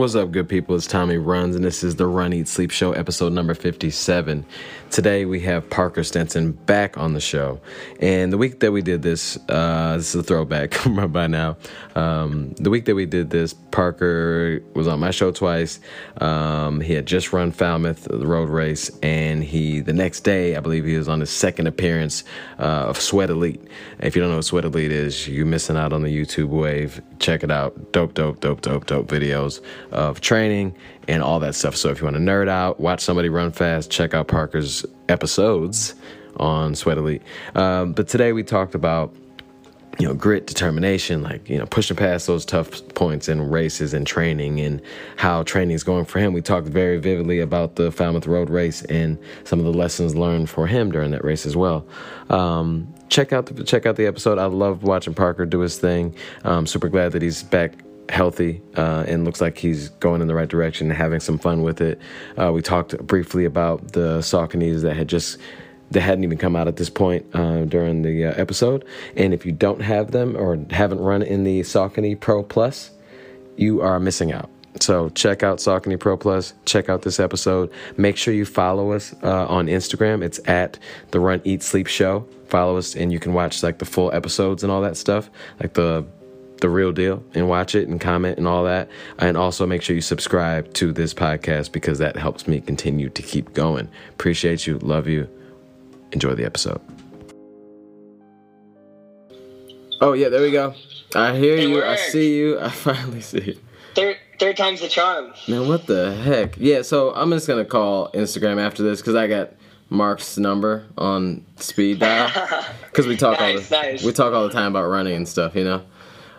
What's up, good people? It's Tommy Runs, and this is the Run Eat Sleep Show, episode number 57. Today we have Parker Stinson back on the show. And the week that we did this, uh, this is a throwback by now. Um, the week that we did this, Parker was on my show twice. Um, he had just run Falmouth, the road race, and he, the next day, I believe he was on his second appearance uh, of Sweat Elite. If you don't know what Sweat Elite is, you're missing out on the YouTube wave. Check it out. Dope, dope, dope, dope, dope videos of training and all that stuff. So if you want to nerd out, watch somebody run fast, check out Parker's episodes on Sweat Elite. Um, but today we talked about you know grit determination like you know pushing past those tough points in races and training and how training is going for him we talked very vividly about the falmouth road race and some of the lessons learned for him during that race as well um, check out the check out the episode i love watching parker do his thing i'm super glad that he's back healthy uh, and looks like he's going in the right direction and having some fun with it. Uh, we talked briefly about the Sauconys that had just that hadn't even come out at this point uh, during the uh, episode. And if you don't have them or haven't run in the Saucony Pro Plus, you are missing out. So check out Saucony Pro Plus. Check out this episode. Make sure you follow us uh, on Instagram. It's at the Run Eat Sleep Show. Follow us, and you can watch like the full episodes and all that stuff, like the the real deal and watch it and comment and all that. And also make sure you subscribe to this podcast because that helps me continue to keep going. Appreciate you. Love you. Enjoy the episode. Oh, yeah, there we go. I hear It you. I see you. I finally see you. Third, third time's the charm. Man, what the heck? Yeah, so I'm just going to call Instagram after this because I got Mark's number on speed dial. Because we talk all the nice. we talk all the time about running and stuff, you know.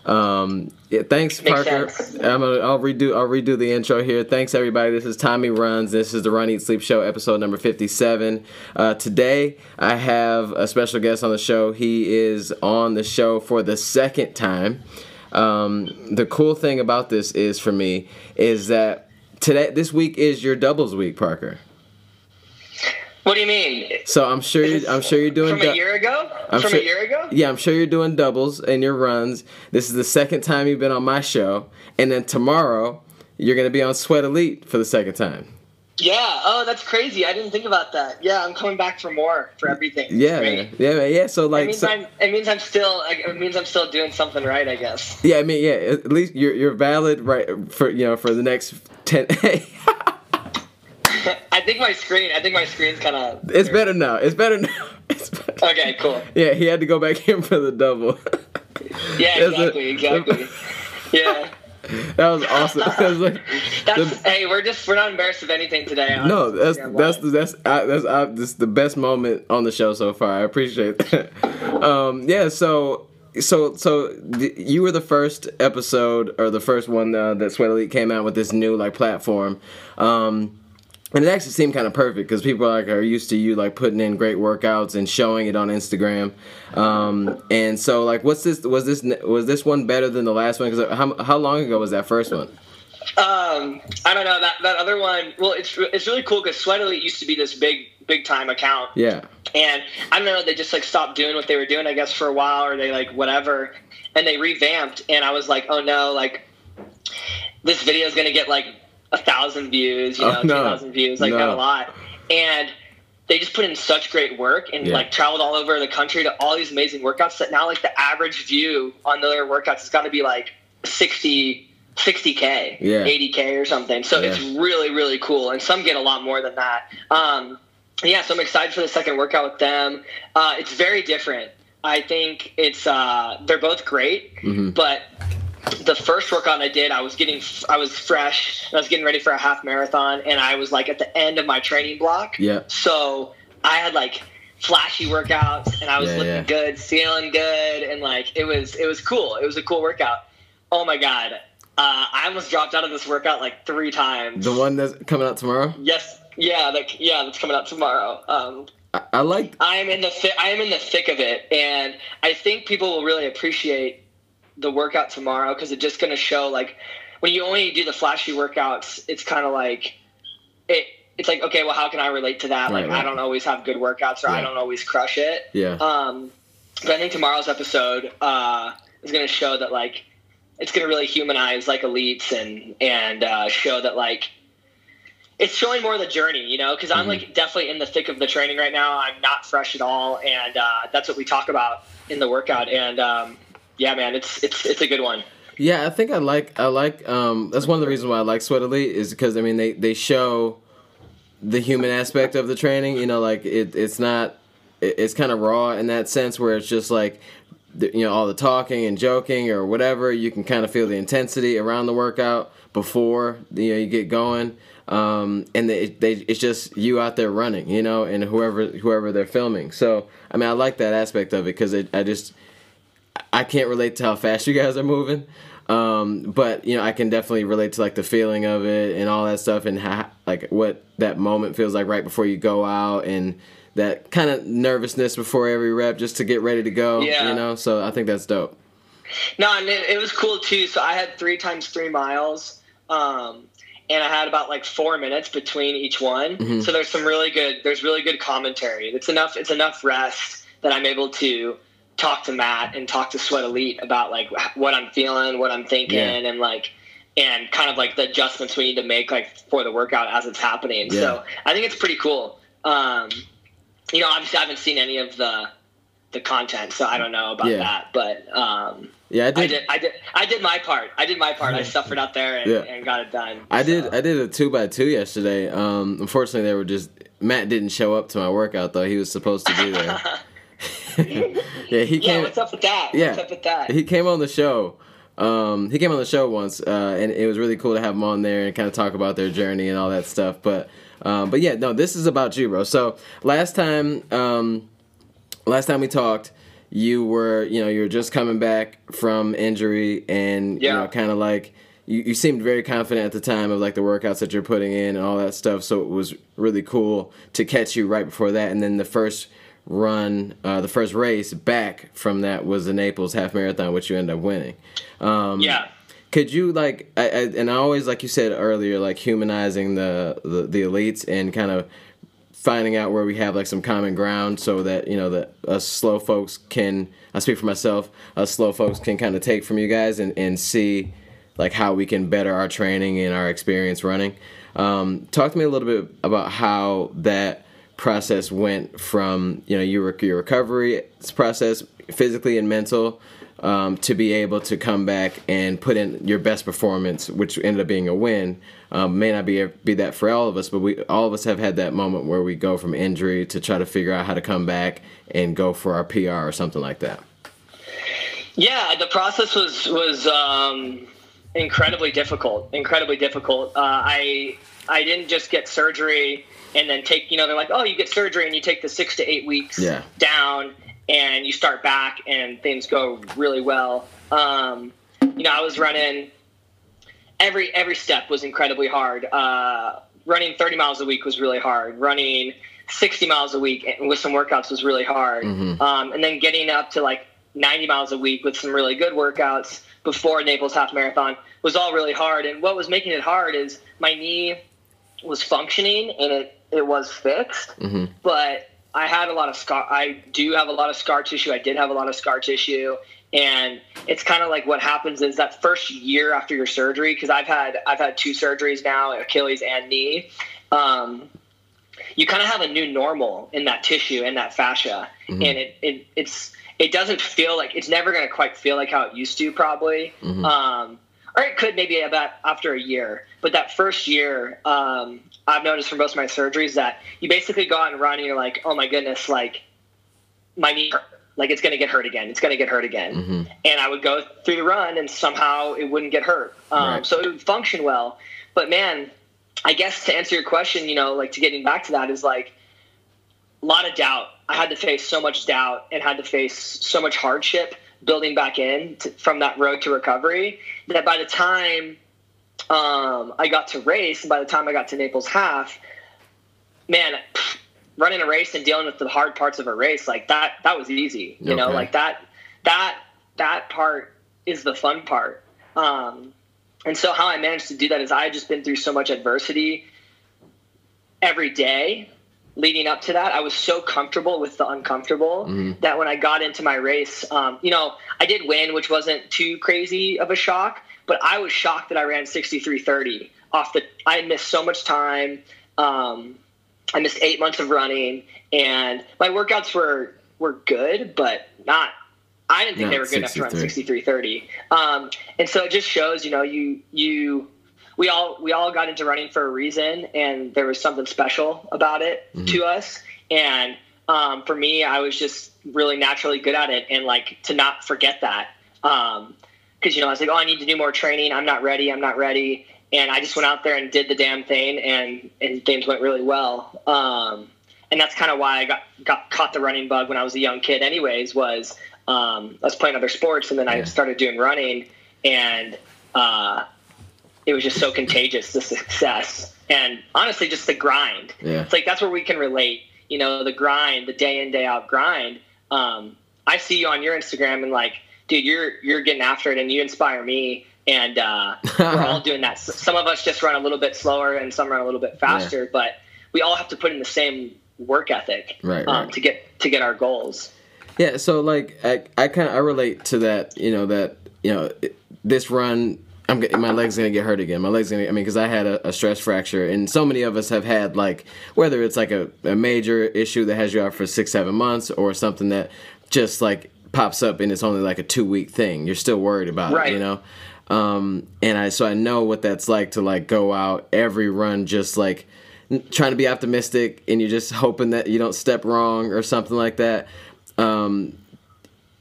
Um, yeah, thanks, Makes Parker. sense. I'm gonna, I'll redo I'll redo the intro here. Thanks everybody. This is Tommy Runs. This is the Run Eat Sleep Show, episode number 57. Uh, today I have a special guest on the show. He is on the show for the second time. Um, the cool thing about this is for me is that today this week is your doubles week, Parker. What do you mean? So I'm sure you, I'm sure you're doing From a year ago? I'm From sure- a year ago? Yeah, I'm sure you're doing doubles in your runs. This is the second time you've been on my show, and then tomorrow you're gonna be on Sweat Elite for the second time. Yeah. Oh, that's crazy. I didn't think about that. Yeah, I'm coming back for more for everything. Yeah, yeah, yeah. So It like, means so- I'm. It means I'm still. It means I'm still doing something right. I guess. yeah, I mean, yeah. At least you're you're valid, right? For you know, for the next ten. I think my screen. I think my screen's kind of. it's better now. It's better now. It's better. Okay. Cool. Yeah, he had to go back in for the double. Yeah. That's a- Exactly. Exactly. Yeah. that was awesome. Like, That's. the- hey, we're just. We're not embarrassed of anything today. No, honestly. that's Yeah, that's why? that's I, that's I, this the best moment on the show so far. I appreciate that. um, yeah, so so so th- you were the first episode or the first one uh, that Sweat Elite came out with this new like platform. Um, and it actually seemed kind of perfect because people like are used to you like putting in great workouts and showing it on Instagram. Um, and so like, what's this? Was this was this one better than the last one? Because how how long ago was that first one? Um, I don't know that that other one. Well, it's it's really cool because Sweat Elite used to be this big big time account, Yeah. and I don't know they just like stopped doing what they were doing, I guess, for a while, or they like whatever, and they revamped, and I was like, oh no, like this video is gonna get like a thousand views, you Oh, know, no. two thousand views, like No. not a lot, and they just put in such great work and Yeah. like traveled all over the country to all these amazing workouts that now like the average view on their workouts has got to be like 60 60k Yeah. 80k or something so it's really really cool and some get a lot more than that um, yeah so i'm excited for the second workout with them uh, it's very different i think it's uh, they're both great Mhm. but the first workout I did, I was getting, I was fresh, and I was getting ready for a half marathon, and I was like at the end of my training block. Yeah. So I had like flashy workouts, and I was Yeah, looking yeah. good, feeling good, and like it was, it was cool. It was a cool workout. Oh my god, uh, I almost dropped out of this workout like three times. The one that's coming out tomorrow. Yes, yeah, like yeah, that's coming out tomorrow. Um, I, I like I am in the I am in the thick of it, and I think people will really appreciate the workout tomorrow because it's just going to show like when you only do the flashy workouts, it's kind of like it. It's like okay, well, how can I relate to that? Right, like right. I don't always have good workouts, or I don't always crush it. yeah. Um, but I think tomorrow's episode uh, is going to show that like it's going to really humanize like elites and and uh, show that like it's showing more of the journey, you know, because I'm like definitely in the thick of the training right now. I'm not fresh at all, and uh, that's what we talk about in the workout. And um, yeah, man, it's it's it's a good one. Yeah, I think I like I like um that's one of the reasons why I like Sweat Elite is because I mean they they show the human aspect of the training. You know, like it it's not it, it's kind of raw in that sense where it's just like you know all the talking and joking or whatever. You can kind of feel the intensity around the workout before you know you get going. Um, and they, they, it's just you out there running, you know, and whoever whoever they're filming. So I mean, I like that aspect of it because I just I can't relate to how fast you guys are moving. Um, but you know, I can definitely relate to like the feeling of it and all that stuff, and how, like what that moment feels like right before you go out, and that kind of nervousness before every rep, just to get ready to go. Yeah. You know, so I think that's dope. No, and it, it was cool too. So I had three times three miles, um, and I had about like four minutes between each one. Mm-hmm. So there's some really good. There's really good commentary. It's enough. It's enough rest that I'm able to talk to Matt and talk to Sweat Elite about like what I'm feeling, what I'm thinking, Yeah. and like and kind of like the adjustments we need to make like for the workout as it's happening. Yeah. So I think it's pretty cool. Um, you know, obviously I haven't seen any of the the content, so I don't know about Yeah. that. But um, Yeah, I I did. did, I did, I did my part. I did my part. I suffered out there and, Yeah. and got it done. I did. I did a two by two yesterday. Um, unfortunately, they were just Matt didn't show up to my workout though. He was supposed to be there. yeah, he yeah, came. what's up with that? Yeah. What's up with that? he came on the show. Um, he came on the show once, uh, and it was really cool to have him on there and kind of talk about their journey and all that stuff. But, um, but yeah, no, this is about you, bro. So last time, um, last time we talked, you were, you know, you were just coming back from injury, and you Yeah. know, kind of like you, you seemed very confident at the time of like the workouts that you're putting in and all that stuff. So it was really cool to catch you right before that, and then the first run, uh, the first race back from that was the Naples half marathon, which you end up winning. Um, yeah. could you like I, I and I always like you said earlier like humanizing the, the the elites and kind of finding out where we have like some common ground so that you know that us slow folks can I speak for myself us slow folks can kind of take from you guys and and see like how we can better our training and our experience running um, talk to me a little bit about how that process went from you know your your recovery process physically and mental um, to be able to come back and put in your best performance, which ended up being a win. Um, may not be be that for all of us, but we all of us have had that moment where we go from injury to try to figure out how to come back and go for our PR or something like that. Yeah, the process was was um, incredibly difficult. Incredibly difficult. Uh, I I didn't just get surgery and then take. You know, they're like, oh, you get surgery and you take the six to eight weeks Yeah. down and you start back and things go really well. Um, you know, I was running every every step was incredibly hard. Uh, running 30 miles a week was really hard. Running 60 miles a week with some workouts was really hard. Um, and then getting up to like 90 miles a week with some really good workouts before Naples half marathon was all really hard. And what was making it hard is my knee was functioning and it, it was fixed, but I had a lot of scar. I do have a lot of scar tissue. I did have a lot of scar tissue. And it's kind of like what happens is that first year after your surgery, because I've had I've had two surgeries now, Achilles and knee. Um, you kind of have a new normal in that tissue and that fascia, and it, it it's it doesn't feel like it's never going to quite feel like how it used to probably. Um, or it could maybe about after a year, but that first year, um, I've noticed from most of my surgeries that you basically go out and run, and you're like, oh my goodness, like my knee, hurt. like it's going to get hurt again. It's going to get hurt again. And I would go through the run, and somehow it wouldn't get hurt. Um, Right. So it would function well. But man, I guess to answer your question, you know, like to getting back to that is like a lot of doubt. I had to face so much doubt and had to face so much hardship building back in to, from that road to recovery that by the time um, I got to race and by the time I got to Naples half, man, pff, running a race and dealing with the hard parts of a race like that that was easy. You know, like that that that part is the fun part. Um, and so how I managed to do that is I had just been through so much adversity every day leading up to that, I was so comfortable with the uncomfortable Mm-hmm. that when I got into my race, um, you know, I did win, which wasn't too crazy of a shock, but I was shocked that I ran 63.30 off the. I missed so much time. Um, I missed eight months of running, and my workouts were were good, but not. I didn't think Not they were good enough to run 63.30. Um, and so it just shows, you know, you you we all we all got into running for a reason, and there was something special about it to us. And um, for me, I was just really naturally good at it, and like to not forget that. Um, because you know I was like, oh, I need to do more training. I'm not ready. I'm not ready. And I just went out there and did the damn thing, and and things went really well. Um, and that's kind of why I got got caught the running bug when I was a young kid. Anyways, was um, I was playing other sports, and then I started doing running, and uh, it was just so contagious the success, and honestly, just the grind. Yeah. It's like that's where we can relate. You know, the grind, the day in day out grind. Um, I see you on your Instagram and like, dude, you're you're getting after it, and you inspire me. And uh, we're all doing that. Some of us just run a little bit slower, and some run a little bit faster. But we all have to put in the same work ethic Right, um, right. to get to get our goals. Yeah, so like I, I kind of I relate to that. You know that you know it- this run. I'm getting my legs gonna get hurt again. My legs gonna. I mean, because I had a, a stress fracture, and so many of us have had like whether it's like a, a major issue that has you out for six, seven months, or something that just like pops up and it's only like a two week thing. You're still worried about it, you know. Um, and I so I know what that's like to like go out every run just like n- trying to be optimistic and you're just hoping that you don't step wrong or something like that. Um,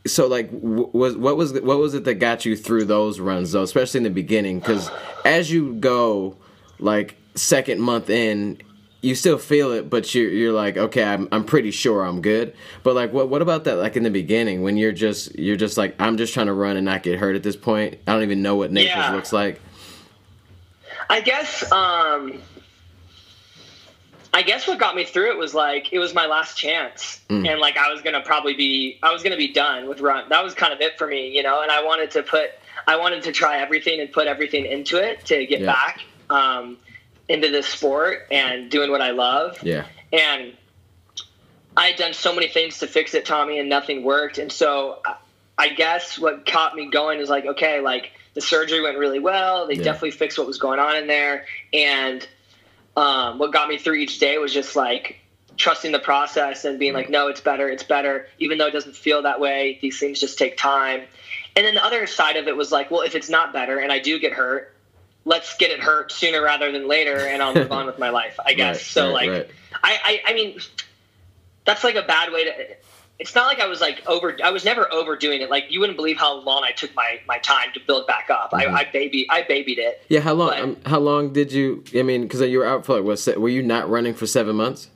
so like was what was what was it that got you through those runs though, especially in the beginning? Because as you go like second month in, you still feel it, but you're you're like okay, I'm I'm pretty sure I'm good. But like what what about that like in the beginning when you're just you're just like I'm just trying to run and not get hurt at this point. I don't even know what Naples Yeah. looks like. I guess um I guess what got me through it was like it was my last chance. Mm. And like I was gonna probably be I was gonna be done with run. That was kind of it for me, you know, and I wanted to put I wanted to try everything and put everything into it to get Yeah. back um into this sport and doing what I love. Yeah. And I had done so many things to fix it, Tommy, and nothing worked. And so I- I guess what caught me going is like, okay, like the surgery went really well. They Yeah. definitely fixed what was going on in there. And um, what got me through each day was just like trusting the process and being like, no, it's better, it's better. Even though it doesn't feel that way, these things just take time. And then the other side of it was like, well, if it's not better and I do get hurt, let's get it hurt sooner rather than later and I'll move on with my life, I guess. Right, so right, like right. I, I I mean that's like a bad way to it's not like I was like over I was never overdoing it. Like you wouldn't believe how long I took my my time to build back up. Mhm. I, I baby I babied it. Yeah, how long? But- Um, how long did you? I mean, because you were out for like what? Were you not running for seven months?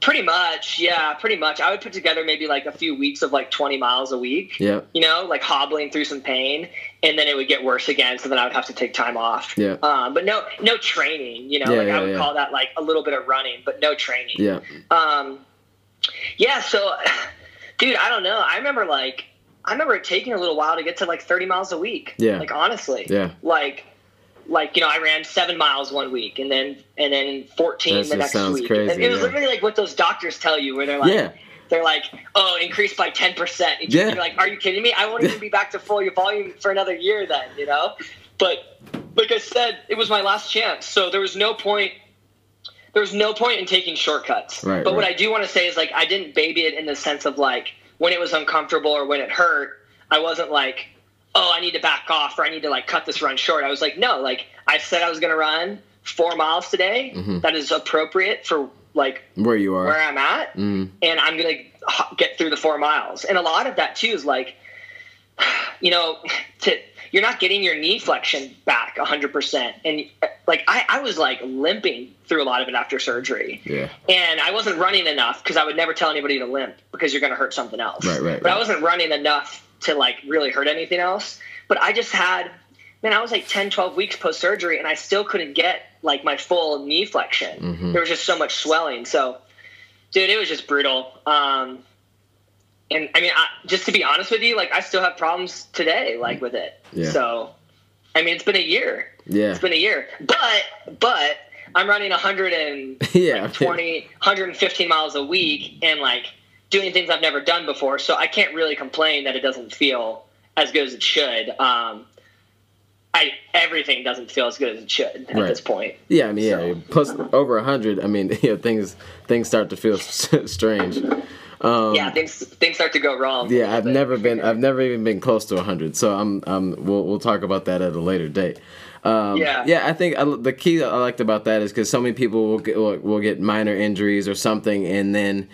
Pretty much, yeah, pretty much. I would put together maybe like a few weeks of like 20 miles a week. Yeah, You know, like hobbling through some pain, and then it would get worse again. So then I would have to take time off. yeah, Um, but no, no training. You know, Yeah, like yeah, I would yeah. call that like a little bit of running, but no training. yeah. Um, yeah. So, dude, I don't know. I remember like I remember it taking a little while to get to like 30 miles a week. Yeah. Like honestly. Yeah. Like, like you know, I ran seven miles one week, and then and then 14 That the next sounds week. crazy, And it was yeah. literally like what those doctors tell you, where they're like. Yeah. They're like, oh, increase by ten percent. Yeah. You're like, are you kidding me? I won't even be back to full volume for another year then, you know. But like I said, it was my last chance, so there was no point. There was no point in taking shortcuts. Right, but what. I do want to say is like I didn't baby it in the sense of like when it was uncomfortable or when it hurt, I wasn't like, oh, I need to back off or I need to like cut this run short. I was like, no, like I said I was going to run four miles today. Mhm. That is appropriate for like Where you are? where I'm at Mm, and I'm gonna get through the four miles. And a lot of that too is like, you know, to you're not getting your knee flexion back 100. percent And like I, I was like limping through a lot of it after surgery, yeah. and I wasn't running enough because I would never tell anybody to limp because you're gonna hurt something else. Right, right, But I wasn't running enough to like really hurt anything else. But I just had. Man, I was like 10, 12 weeks post surgery, and I still couldn't get like my full knee flexion. Mhm. There was just so much swelling. So, dude, it was just brutal. Um, and I mean, I, just to be honest with you, like I still have problems today, like with it. Yeah. So, I mean, it's been a year. Yeah. It's been a year, but but I'm running 100 and Yeah, like 20, 115 miles a week, and like doing things I've never done before. So I can't really complain that it doesn't feel as good as it should. Um, I everything doesn't feel as good as it should at Right. this point. Yeah, I mean, yeah. So- Plus, over hundred. I mean, you know, things things start to feel strange. Um, yeah, things things start to go wrong. Yeah, I've bit. never been. I've never even been close to hundred. So I'm. I'm. We'll we'll talk about that at a later date. Um, Yeah. Yeah, I think I, the key that I liked about that is because so many people will get, will, will get minor injuries or something, and then,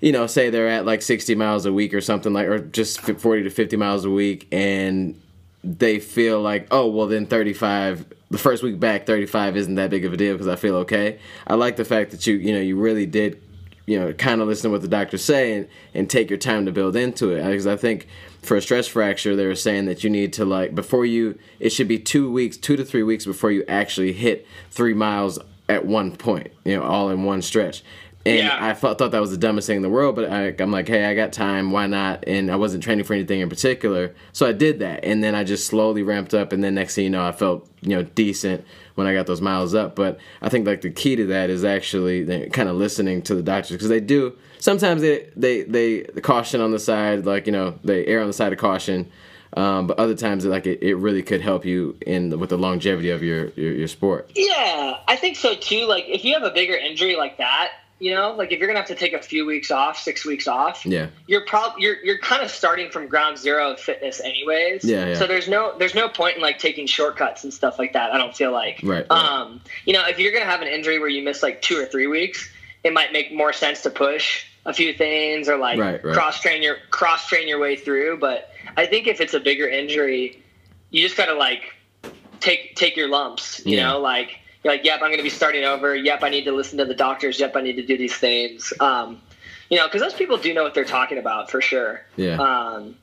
you know, say they're at like sixty miles a week or something like, or just forty to fifty miles a week, and they feel like, oh, well, then 35, the first week back, 35 isn't that big of a deal because I feel okay. I like the fact that you, you know, you really did, you know, kind of listen to what the doctors say and, and take your time to build into it. Because I think for a stress fracture, they were saying that you need to, like, before you, it should be two weeks, two to three weeks before you actually hit three miles at one point, you know, all in one stretch. And Yeah. I thought, thought that was the dumbest thing in the world, but I, I'm like, hey, I got time, why not? And I wasn't training for anything in particular, so I did that, and then I just slowly ramped up, and then next thing you know, I felt you know decent when I got those miles up. But I think like the key to that is actually kind of listening to the doctors because they do sometimes they they they caution on the side, like you know they err on the side of caution. Um, but other times, like it, it really could help you in the, with the longevity of your, your, your sport. Yeah, I think so too. Like if you have a bigger injury like that, you know, like if you're gonna have to take a few weeks off, six weeks off, Yeah, you're probably you're you're kind of starting from ground zero of fitness anyways. Yeah, yeah. So there's no there's no point in like taking shortcuts and stuff like that. I don't feel like. Right, right. Um, you know, if you're gonna have an injury where you miss like two or three weeks, it might make more sense to push a few things or like Right, right. cross train your cross train your way through. But I think if it's a bigger injury, you just gotta like take take your lumps. You Yeah. know, like you're like, yep, I'm going to be starting over. Yep, I need to listen to the doctors. Yep, I need to do these things. Um, you know, because those people do know what they're talking about for sure. yeah, Um,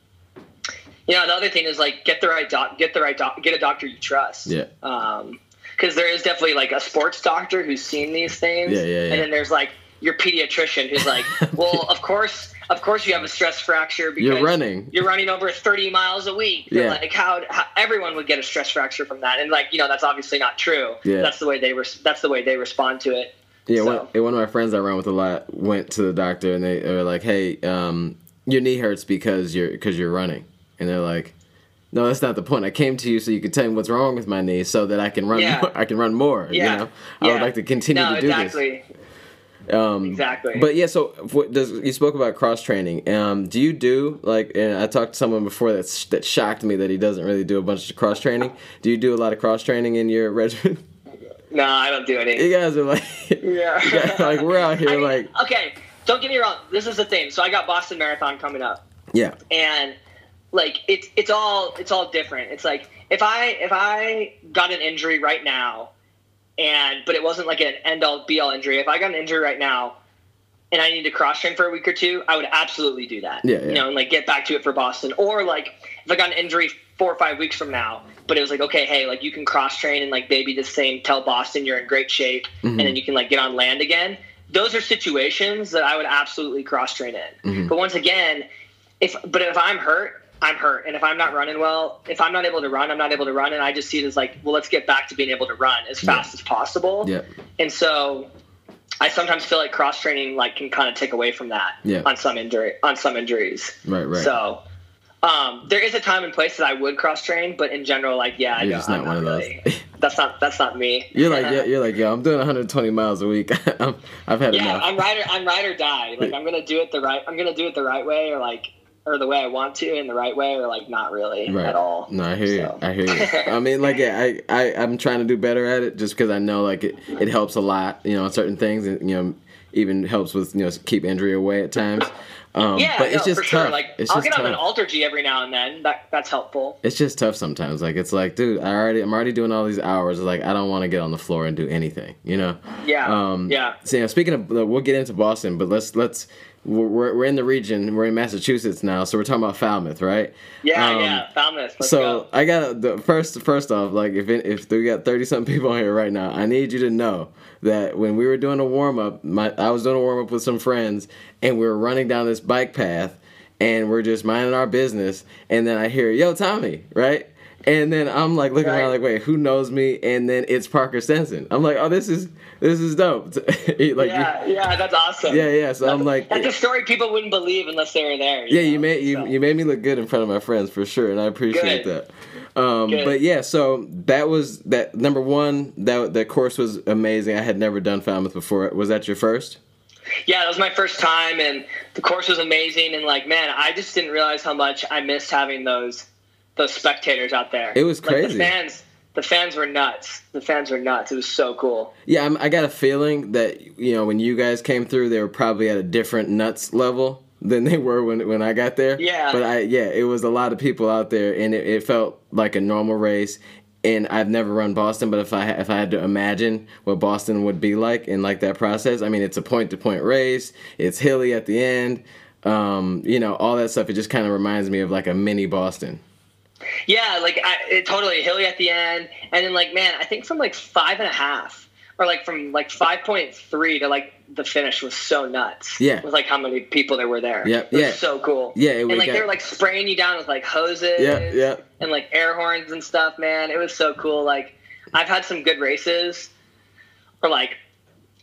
you know, the other thing is like get the right doc, get the right doc, get a doctor you trust. yeah, Um, because there is definitely like a sports doctor who's seen these things. Yeah, yeah, yeah. And then there's like your pediatrician who's like, well, of course, of course you have a stress fracture because You're running. You're running over 30 miles a week. Yeah. Like how, how everyone would get a stress fracture from that, and like you know that's obviously not true. Yeah. That's the way they res- that's the way they respond to it. Yeah, So- one, one of my friends I run with a lot went to the doctor and they were like, "Hey, um, your knee hurts because you're because you're running," and they're like, "No, that's not the point. I came to you so you could tell me what's wrong with my knee, so that I can run. Yeah. More, I can run more. Yeah. You know, I would like to continue no, to do exactly. this. Um, Exactly. But yeah, so what does you spoke about cross training? Um, do you do like? And I talked to someone before that that shocked me that he doesn't really do a bunch of cross training. Do you do a lot of cross training in your regimen? No, I don't do any. you guys are like, Yeah. guys- like we're out here I mean, like, okay, don't get me wrong. This is the thing. So I got Boston Marathon coming up. yeah, and like it's it's all it's all different. It's like if I if I got an injury right now, and but it wasn't like an end all be all injury. If I got an injury right now, and I need to cross train for a week or two, I would absolutely do that. Yeah, yeah. You know, and like get back to it for Boston, or like if I got an injury four or five weeks from now. But it was like, okay, hey, like you can cross train and like baby this thing, tell Boston you're in great shape, and mm-hmm. then you can like get on land again. Those are situations that I would absolutely cross train in. Mm-hmm. But once again, if but if I'm hurt, I'm hurt, and if I'm not running well, if I'm not able to run, I'm not able to run, and I just see it as like, well, let's get back to being able to run as fast as possible. yeah. And so, I sometimes feel like cross training like can kind of take away from that Yeah. on some injury on some injuries. Right, right. So. Um, there is a time and place that I would cross train, but in general, like yeah, I You're don't. just not I'm one of those. that's not that's not me. You're like, yeah, you're like, yo, I'm doing 120 miles a week. I'm, I've had yeah, enough. I'm ride or I'm ride or die. Like I'm gonna do it the right. I'm gonna do it the right way, or like, or the way I want to, in the right way, or like not really right. at all. No, I hear you. I hear you. I mean, like, I, I, I'm trying to do better at it just because I know, like, it, it helps a lot, you know, on certain things, and you know, even helps with, you know, keep injury away at times. Um, Yeah, but it's no, just for tough. sure. Like it's I'll just get on tough. an alter G every now and then. That that's helpful. it's just tough sometimes. Like, it's like, dude, I already, I'm already doing all these hours. Like, I don't want to get on the floor and do anything, you know. Yeah, Um, yeah. So, you know, speaking of, we'll get into Boston, but let's let's we're, we're in the region. We're in Massachusetts now, so we're talking about Falmouth, right? Yeah, Um, yeah. This. Let's so go. I got the first. First off, like if it, if we got thirty something people here right now, I need you to know that when we were doing a warm up, my I was doing a warm up with some friends, and we were running down this bike path, and we're just minding our business, and then I hear, "Yo, Tommy," right? And then I'm like looking Right. around like, wait, who knows me? And then it's Parker Stinson. I'm like, oh, this is this is dope. like, yeah, yeah, that's awesome. yeah, yeah. So I'm like, That's a story people wouldn't believe unless they were there. yeah, you made you So, you made me look good in front of my friends for sure, and I appreciate Good. that. Um, Good. but yeah, so that was that number one. That that course was amazing. I had never done Falmouth before. Was that your first? yeah, that was my first time, and the course was amazing. And like, man, I just didn't realize how much I missed having those those spectators out there. It was Like, crazy. the fans, the fans were nuts. The fans were nuts. It was so cool. Yeah, I'm, I got a feeling that you know when you guys came through, they were probably at a different nuts level than they were when when I got there. Yeah. But I yeah, it was a lot of people out there, and it, it felt like a normal race. And I've never run Boston, but if I if I had to imagine what Boston would be like in like that process, I mean, it's a point to point race. It's hilly at the end. Um, you know, all that stuff. It just kind of reminds me of like a mini Boston. Yeah, like I, it totally hilly at the end, and then like man, I think from like five and a half, or like from like five point three to like the finish was so nuts. Yeah. with like how many people there were there. Yeah, it was yeah. so cool. Yeah, it and like got- they were like spraying you down with like hoses. Yeah, yeah. and like air horns and stuff. Man, it was so cool. Like I've had some good races, or like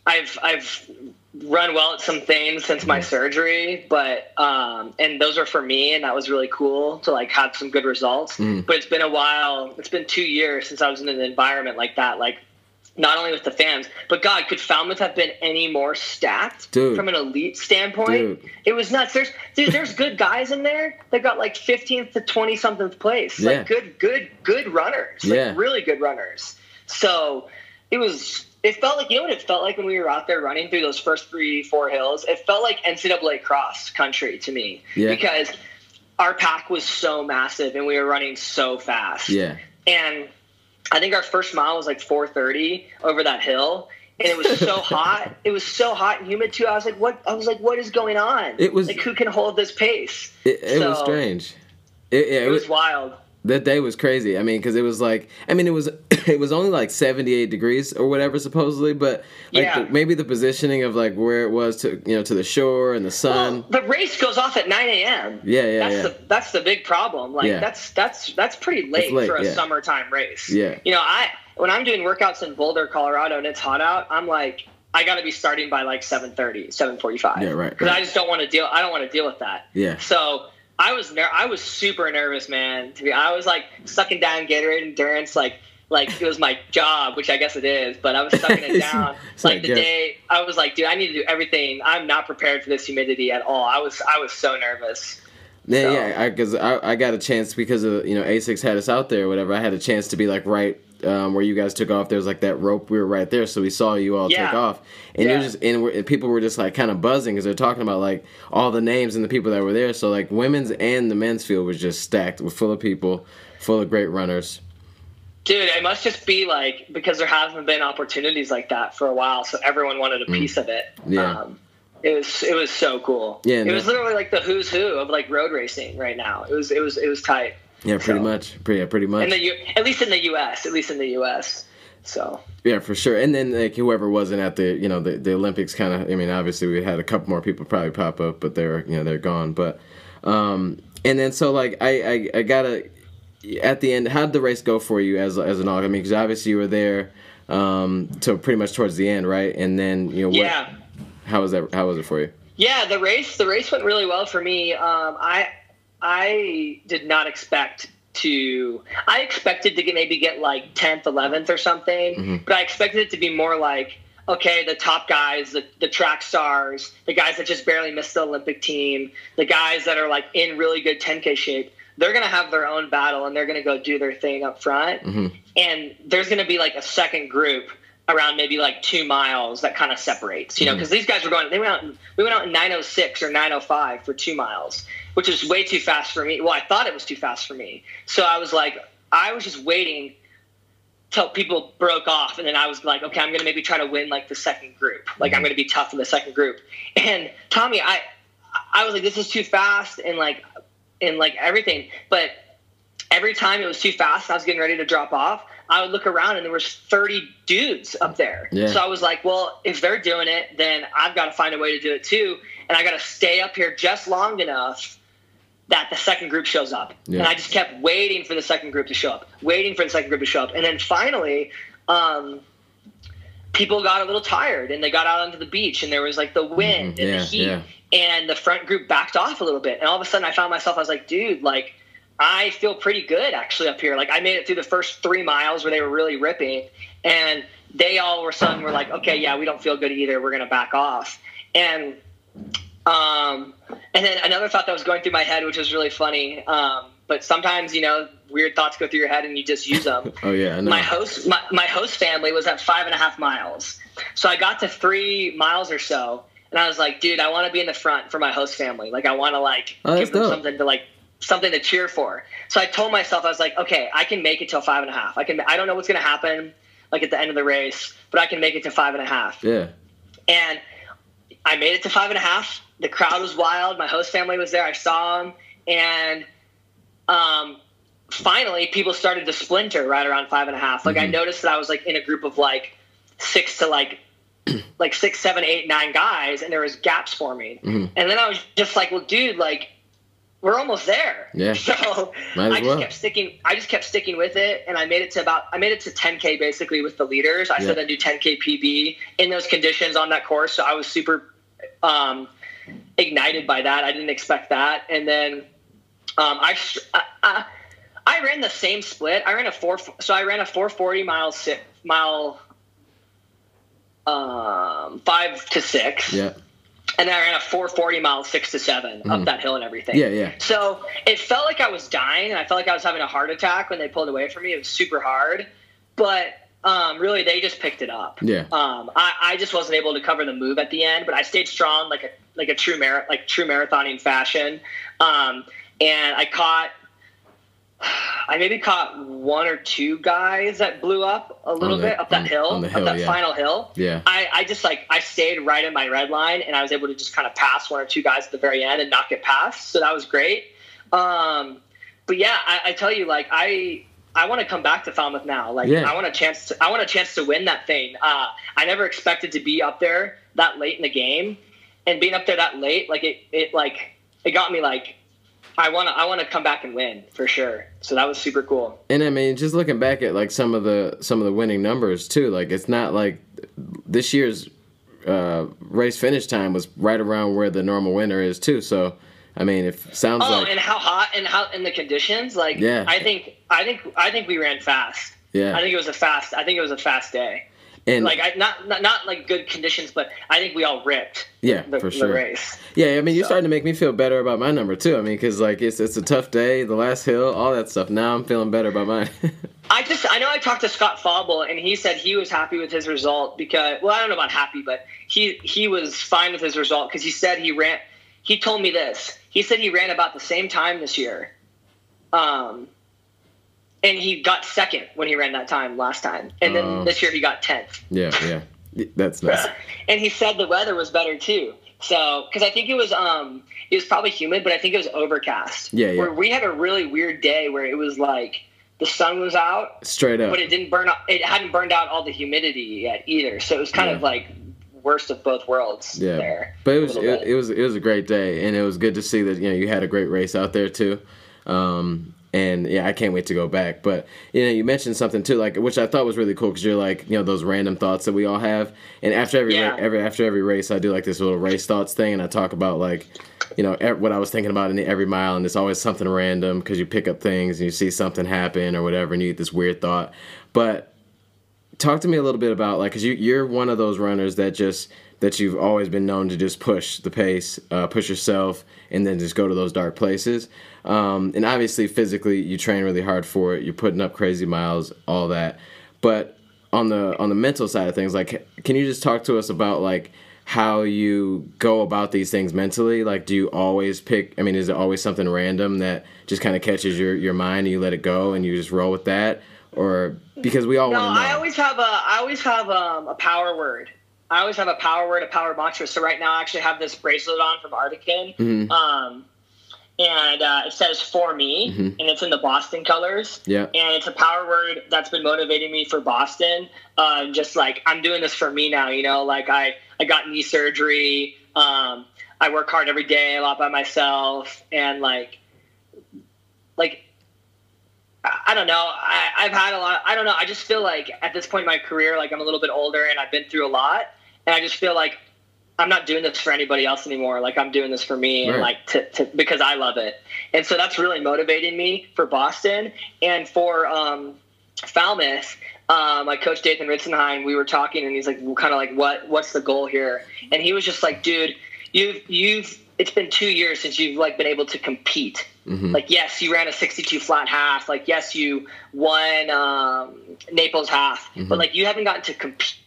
I've I've run well at some things since my surgery, but um, and those are for me, and that was really cool to like have some good results. Mm. But it's been a while. It's been two years since I was in an environment like that. Like not only with the fans, but God, could Falmouth have been any more stacked Dude. from an elite standpoint? Dude. It was nuts. There's dude, there's good guys in there that got like 15th to 20 something place. Yeah. Like good, good, good runners. Like Yeah. really good runners. So it was. It felt like you know what it felt like when we were out there running through those first three, four hills. It felt like NCAA cross country to me Yeah. because our pack was so massive and we were running so fast. Yeah. And I think our first mile was like 4:30 over that hill, and it was so hot. It was so hot and humid too. I was like, "What?" I was like, "What is going on?" It was- like, who can hold this pace? It, it was strange. It, yeah, It was wild. that day was crazy. I mean, because it was like, I mean, it was it was only like seventy eight degrees or whatever supposedly, but like Yeah. the, maybe the positioning of like where it was to you know to the shore and the sun. Well, the race goes off at 9 a.m. Yeah, yeah, that's yeah. the that's the big problem. Like Yeah. that's that's that's pretty late, late, for a summertime race. Yeah. You know, I when I'm doing workouts in Boulder, Colorado, and it's hot out, I'm like, I got to be starting by like 7:30, 7:45. Yeah, right, Because right. I just don't want to deal. I don't want to deal with that. Yeah. So I was ner- I was super nervous, man. To be, I was like sucking down Gatorade endurance, like like it was my job, which I guess it is. But I was sucking it down. it's like the yeah. day I was like, dude, I need to do everything. I'm not prepared for this humidity at all. I was I was so nervous. Yeah, So- yeah, because I, I, got a chance because of you know Asics had us out there or whatever. I had a chance to be like right um, where you guys took off. There was like that rope. We were right there, so we saw you all take off, and you're just and, and people were just like kind of buzzing because they're talking about like all the names and the people that were there. So like women's and the men's field was just stacked with full of people, full of great runners. Dude, it must just be like because there haven't been opportunities like that for a while, so everyone wanted a piece of it. Mm. Yeah. Um, it was it was so cool. Yeah, it was literally like the who's who of like road racing right now. It was it was it was tight. Yeah, pretty So- much. Pretty, yeah, pretty much. In the U, at least in the U.S. At least in the U.S. So Yeah, for sure. And then like whoever wasn't at the you know the, the Olympics kind of I mean obviously we had a couple more people probably pop up but they're you know they're gone but um and then so like I I, I gotta at the end how did the race go for you as as an all I mean because obviously you were there um to pretty much towards the end right and then you know what yeah, how was that how was it for you yeah. The race the race went really well for me. Um, I I did not expect to. I expected to get maybe get like tenth, eleventh, or something, Mm-hmm. but I expected it to be more like. Okay, the top guys, the, the track stars, the guys that just barely missed the Olympic team, the guys that are like in really good 10K shape, they're going to have their own battle and they're going to go do their thing up front. Mm-hmm. And there's going to be like a second group around maybe like two miles that kind of separates, you know, mm-hmm. because these guys were going, they went out, we went out in 906 or 905 for two miles, which is way too fast for me. Well, I thought it was too fast for me. So I was like, I was just waiting till people broke off and then I was like, okay, I'm gonna maybe try to win like the second group. Like I'm mm-hmm. gonna be tough in the second group. And Tommy, I I was like, this is too fast and like and like everything. But every time it was too fast I was getting ready to drop off, I would look around and there was 30 dudes up there. Yeah. So I was like, well, if they're doing it, then I've got to find a way to do it too. And I got to stay up here just long enough that the second group shows up. Yeah. And I just kept waiting for the second group to show up, waiting for the second group to show up. And then finally, um, people got a little tired and they got out onto the beach and there was like the wind Mhm. and Yeah, the heat. yeah. And the front group backed off a little bit. And all of a sudden I found myself, I was like, dude, like, I feel pretty good actually up here. Like I made it through the first three miles where they were really ripping, and they all were sudden were like, okay, yeah, we don't feel good either. We're gonna back off. And um, and then another thought that was going through my head, which was really funny. Um, but sometimes you know weird thoughts go through your head and you just use them. Oh yeah, I know. my host my, my host family was at five and a half miles so i got to three miles or so and i was like dude i want to be in the front for my host family like i want to like Oh, give them dope. something to like something to cheer for so i told myself i was like okay i can make it till five and a half i can i don't know what's going to happen like at the end of the race but i can make it to five and a half yeah. and I made it to five and a half. The crowd was wild. My host family was there. I saw them, and um, finally, people started to splinter right around five and a half. Like I Mhm. noticed that I was like in a group of like six to like like six, seven, eight, nine guys, and there was gaps forming. Mhm. And then I was just like, "Well, dude, like." We're almost there. Yeah. So I just well. kept sticking. I just kept sticking with it, and I made it to about. I made it to 10k basically with the leaders. I Yeah. said I'd do 10k PB in those conditions on that course. So I was super um, ignited by that. I didn't expect that, and then um, I, I I I ran the same split. I ran a four. So I ran a 440 mile si mile um, five to six, Yeah. and then I ran a 440 mile six to 7 Mhm. up that hill and everything. Yeah. Yeah. So it felt like I was dying, and I felt like I was having a heart attack when they pulled away from me. It was super hard, but um, really they just picked it up. Yeah. Um, I, I just wasn't able to cover the move at the end, but I stayed strong like a like a true mar- like true marathoning fashion, um, and I caught. I maybe caught one or two guys that blew up a little the- bit up that on- hill, on the up that yeah. final hill. Yeah. I, I just like I stayed right in my red line and I was able to just kind of pass one or two guys at the very end and not get past. So that was great. Um, but yeah, I, I tell you, like I I want to come back to Falmouth now. Like Yeah. I want a chance. To, I want a chance to win that thing. Uh, I never expected to be up there that late in the game, and being up there that late, like it it like it got me like. I want to. I want to come back and win for sure. So that was super cool. And I mean, just looking back at like some of the some of the winning numbers too, like it's not like this year's uh, race finish time was right around where the normal winner is too. So I mean, if sounds like Oh, like and how hot and how and the conditions. Like, Yeah. I think I think I think we ran fast. yeah, I think it was a fast. I think it was a fast day. And Like, I not not, not like good conditions, but I think we all ripped yeah, the, for the sure. race. Yeah, I mean, you're So- starting to make me feel better about my number too. I mean, because like it's it's a tough day, the last hill, all that stuff. Now I'm feeling better about mine. I just I know I talked to Scott Fauble and he said he was happy with his result because well I don't know about happy but he he was fine with his result because he said he ran he told me this he said he ran about the same time this year, um, and he got second when he ran that time last time and then Oh. this year he got tenth yeah, yeah, that's nice. and he said the weather was better too. So, because I think it was, um, it was probably humid, but I think it was overcast. Yeah, yeah. Where we had a really weird day where it was like the sun was out, Straight up. but it didn't burn out. It hadn't burned out all the humidity yet either. So it was kind of like worst of both worlds. Yeah, there. but it was it, it was it was a great day, and it was good to see that you know you had a great race out there too. Um, and yeah, I can't wait to go back. But you know, you mentioned something too, like which I thought was really cool because you're like you know those random thoughts that we all have. And after every ra- Yeah. every after every race, I do like this little race thoughts thing, and I talk about like you know what I was thinking about in every mile, and it's always something random because you pick up things and you see something happen or whatever, and you get this weird thought. But talk to me a little bit about like because you, you're one of those runners that just that you've always been known to just push the pace uh, push yourself and then just go to those dark places um, and obviously physically you train really hard for it you're putting up crazy miles all that but on the on the mental side of things like can you just talk to us about like how you go about these things mentally like do you always pick i mean is it always something random that just kind of catches your your mind and you let it go and you just roll with that or because we all No, know I always have a I always have um, a power word. I always have a power word, a power mantra. So right now, I actually have this bracelet on from Artican, Mhm. um, and uh, it says "for me," Mhm. and it's in the Boston colors. yeah And it's a power word that's been motivating me for Boston. Uh, just like I'm doing this for me now, you know. Like I I got knee surgery. Um, I work hard every day, a lot by myself, and like like I don't know. I, I've had a lot. I don't know. I just feel like at this point in my career, like I'm a little bit older and I've been through a lot, and I just feel like I'm not doing this for anybody else anymore. Like I'm doing this for me and like to, to because I love it, and so that's really motivating me for Boston and for um, Falmouth. Um, my coach Dathan Ritzenheim, we were talking, and he's like, kind of like, what what's the goal here? And he was just like, dude, you've you've it's been two years since you've like been able to compete. Mm-hmm. Like yes, you ran a 62 flat half. Like yes, you won um, Naples half, mm-hmm. but like you haven't gotten to compete.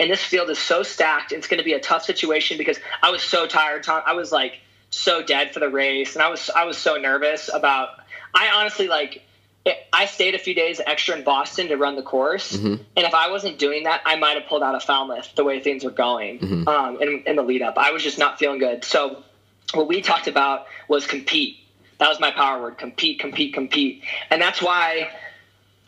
And this field is so stacked. It's going to be a tough situation because I was so tired. Tom, I was like so dead for the race, and I was I was so nervous about. I honestly like. I stayed a few days extra in Boston to run the course, mm-hmm. and if I wasn't doing that, I might have pulled out of Falmouth the way things were going mm-hmm. um, in, in the lead up. I was just not feeling good. So what we talked about was compete. That was my power word: compete, compete, compete. And that's why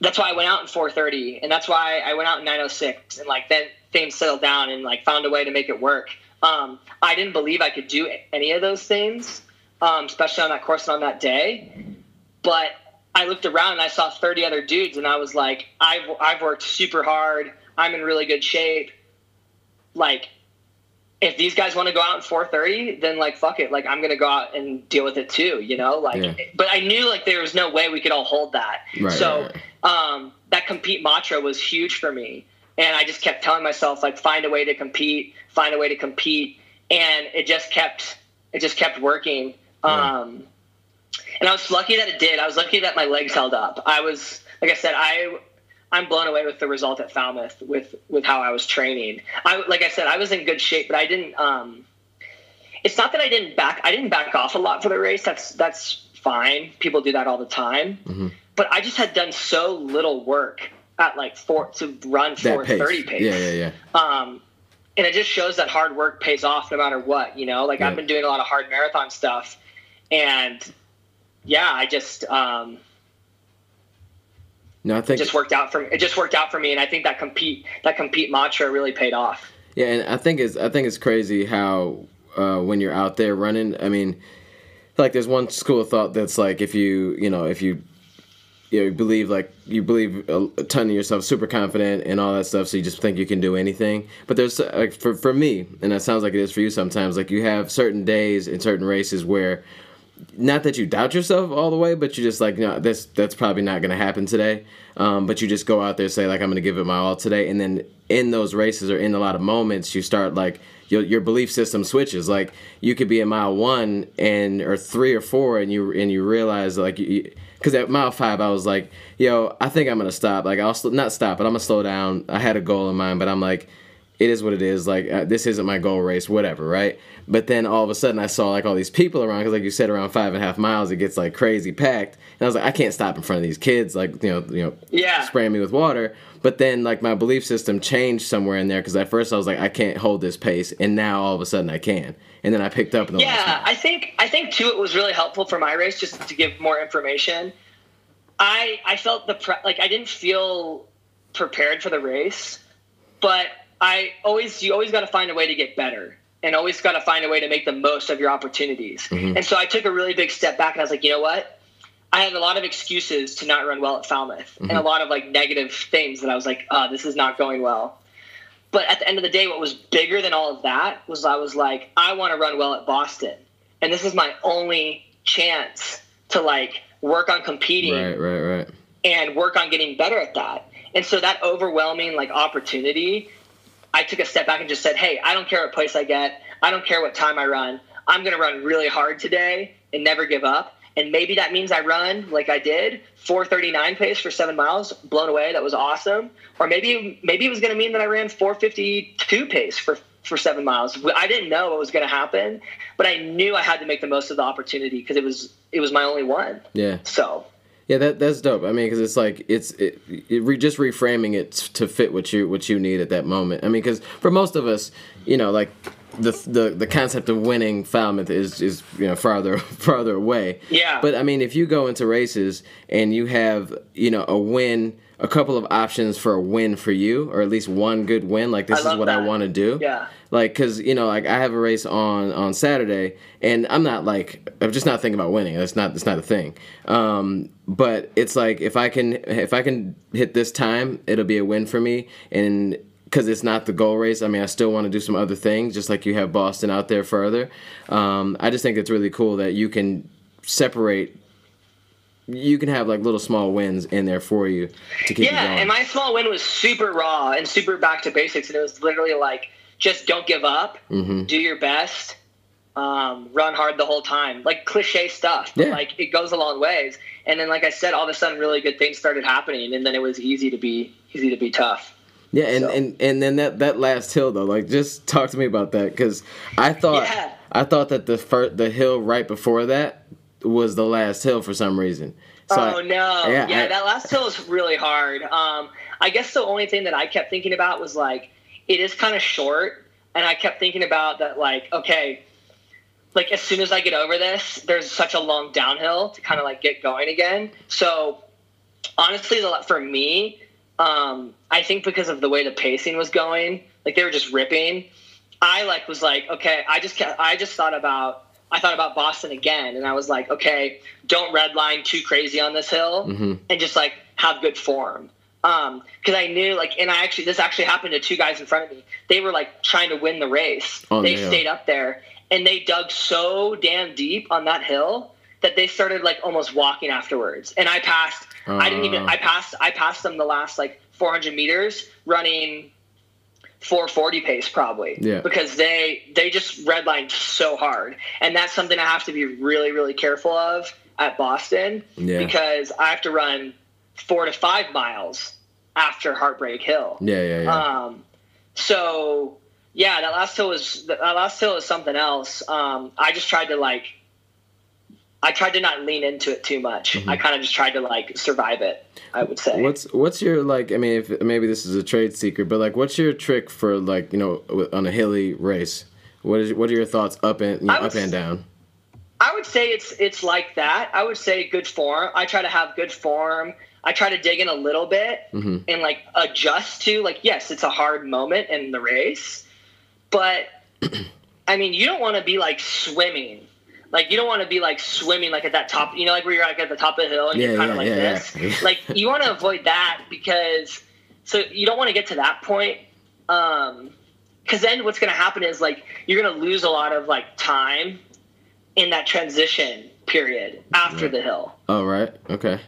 that's why I went out in 4:30, and that's why I went out in 9:06, and like then things settled down and like found a way to make it work. Um, I didn't believe I could do any of those things, um, especially on that course and on that day. But I looked around and I saw 30 other dudes, and I was like, I've I've worked super hard. I'm in really good shape. Like if these guys want to go out at 4:30, then like fuck it, like I'm gonna go out and deal with it too, you know. Like, yeah. but I knew like there was no way we could all hold that. Right, so right, right. Um, that compete mantra was huge for me, and I just kept telling myself like find a way to compete, find a way to compete, and it just kept it just kept working. Yeah. Um, and I was lucky that it did. I was lucky that my legs held up. I was like I said, I I'm blown away with the result at Falmouth with with how I was training. I like I said, I was in good shape, but I didn't. Um, it's not that I didn't back. I didn't back off a lot for the race. That's that's fine. People do that all the time. Mm-hmm. But I just had done so little work at like four to run four thirty pace. Yeah, yeah, yeah. Um, and it just shows that hard work pays off no matter what. You know, like yeah. I've been doing a lot of hard marathon stuff, and yeah, I just. Um, no, I think it just worked out for me. it just worked out for me, and I think that compete that compete mantra really paid off. Yeah, and I think it's I think it's crazy how uh, when you're out there running, I mean, like there's one school of thought that's like if you you know if you you, know, believe like you believe a, a, ton of yourself, super confident and all that stuff, so you just think you can do anything. But there's like for for me, and that sounds like it is for you sometimes. Like you have certain days in certain races where not that you doubt yourself all the way, but you just like, no, this that's probably not going to happen today. Um, but you just go out there say like, I'm going to give it my all today, and then in those races or in a lot of moments, you start like your your belief system switches. Like you could be in mile one and or three or four, and you and you realize like because at mile five I was like, yo, I think I'm gonna stop. Like I'll not stop, but I'm gonna slow down. I had a goal in mind, but I'm like it is what it is. Like uh, this isn't my goal race, whatever, right? But then all of a sudden I saw like all these people around because, like you said, around five and a half miles it gets like crazy packed, and I was like, I can't stop in front of these kids, like you know, you know, yeah, spraying me with water. But then like my belief system changed somewhere in there because at first I was like, I can't hold this pace, and now all of a sudden I can. And then I picked up. yeah, I think I think too it was really helpful for my race just to give more information. I I felt the pre- like I didn't feel prepared for the race, but I always you always got to find a way to get better and always got to find a way to make the most of your opportunities. Mm-hmm. And so I took a really big step back and I was like, you know what? I had a lot of excuses to not run well at Falmouth mm-hmm. and a lot of like negative things that I was like, oh, this is not going well. But at the end of the day, what was bigger than all of that was I was like, I want to run well at Boston. And this is my only chance to like work on competing. Right, right, right. And work on getting better at that. And so that overwhelming like opportunity I took a step back and just said, hey, I don't care what place I get. I don't care what time I run. I'm going to run really hard today and never give up. And maybe that means I run like I did, 439 pace for seven miles, blown away. That was awesome. Or maybe maybe it was going to mean that I ran 452 pace for for seven miles. I didn't know what was going to happen, but I knew I had to make the most of the opportunity because it was it was my only one. Yeah. So yeah, that that's dope. I mean, because it's like it's it, it re, just reframing it to fit what you what you need at that moment. I mean, because for most of us, you know, like the the the concept of winning Falmouth is is you know farther farther away. Yeah. But I mean, if you go into races and you have you know a win, a couple of options for a win for you, or at least one good win, like this is what I want to do. Yeah. Like, cause you know, like I have a race on on Saturday, and I'm not like I'm just not thinking about winning. That's not that's not a thing. Um, but it's like if I can if I can hit this time, it'll be a win for me, and because it's not the goal race. I mean, I still want to do some other things, just like you have Boston out there further. Um, I just think it's really cool that you can separate. You can have like little small wins in there for you to keep you Yeah, going. and my small win was super raw and super back to basics, and it was literally like just don't give up, Mm-hmm. do your best, um, run hard the whole time, like cliche stuff. But Yeah. like it goes a long ways. And then, like I said, all of a sudden, really good things started happening, and then it was easy to be easy to be tough. Yeah, and, So- and and then that that last hill though, like just talk to me about that because I thought Yeah. I thought that the first the hill right before that was the last hill for some reason. So oh I- no! yeah, Yeah, I- that last hill is really hard. Um, I guess the only thing that I kept thinking about was like it is kind of short, and I kept thinking about that like okay, like as soon as I get over this, there's such a long downhill to kind of like get going again. So honestly, for me, um, I think because of the way the pacing was going, like they were just ripping. I like was like, okay, I just I just thought about I thought about Boston again, and I was like, okay, don't redline too crazy on this hill, Mhm. and just like have good form. Um, because I knew like, and I actually this actually happened to two guys in front of me. They were like trying to win the race. The they hill. stayed up there, and they dug so damn deep on that hill that they started like almost walking afterwards. And I passed. I didn't even. Uh. I passed. I passed them the last like 400 meters running 440 pace probably Yeah. because they they just redlined so hard and that's something i have to be really really careful of at boston Yeah. because i have to run four to five miles after heartbreak hill yeah, yeah, yeah. um, so yeah, that last hill was that last hill is something else. Um, I just tried to like, I tried to not lean into it too much. I kind of just tried to like survive it. I would say. Mm-hmm. What's what's your like? I mean, if maybe this is a trade secret, but like, what's your trick for like you know on a hilly race? What is what are your thoughts up and you know, up and down? I would say it's it's like that. I would say good form. I try to have good form. I try to dig in a little bit Mhm. and like adjust to like yes, it's a hard moment in the race, but I mean you don't want to be like swimming. Like you don't want to be like swimming like at that top, you know, like where you're like at the top of the hill and Yeah, you're kind yeah, of like yeah, this. like you want to avoid that because so you don't want to get to that point. Um, because then what's going to happen is like you're going to lose a lot of like time in that transition period after Right. the hill. Oh right, okay,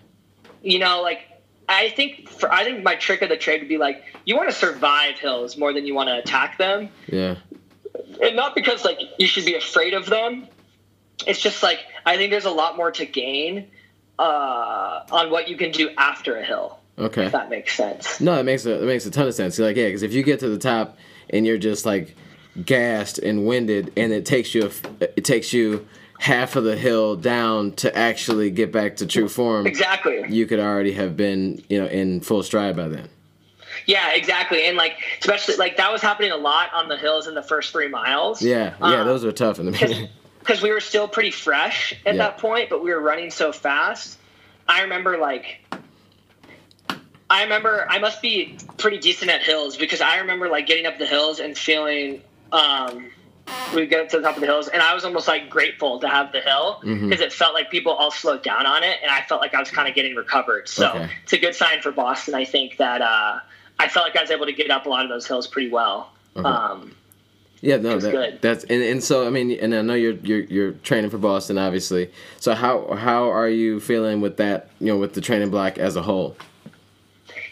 You know, like I think for I think my trick of the trade would be like you want to survive hills more than you want to attack them, yeah, and not because like you should be afraid of them. It's just like I think there's a lot more to gain uh, on what you can do after a hill. okay. If that makes sense. No, it makes a it makes a ton of sense. You're like, yeah, because if you get to the top and you're just like gassed and winded, and it takes you it takes you half of the hill down to actually get back to true form. Exactly. You could already have been, you know, in full stride by then. Yeah, exactly. And like especially like that was happening a lot on the hills in the first three miles. Yeah, yeah, Um, those were tough in the beginning. Because we were still pretty fresh at Yeah. that point, but we were running so fast. I remember like I remember I must be pretty decent at hills because I remember like getting up the hills and feeling um we get up to the top of the hills and I was almost like grateful to have the hill because Mhm. it felt like people all slowed down on it and I felt like I was kind of getting recovered. So Okay. it's a good sign for Boston. I think that uh, I felt like I was able to get up a lot of those hills pretty well. Okay. Um, Yeah, no, that, good. that's and, and so I mean, and I know you're you're you're training for Boston, obviously. So how how are you feeling with that? You know, with the training block as a whole.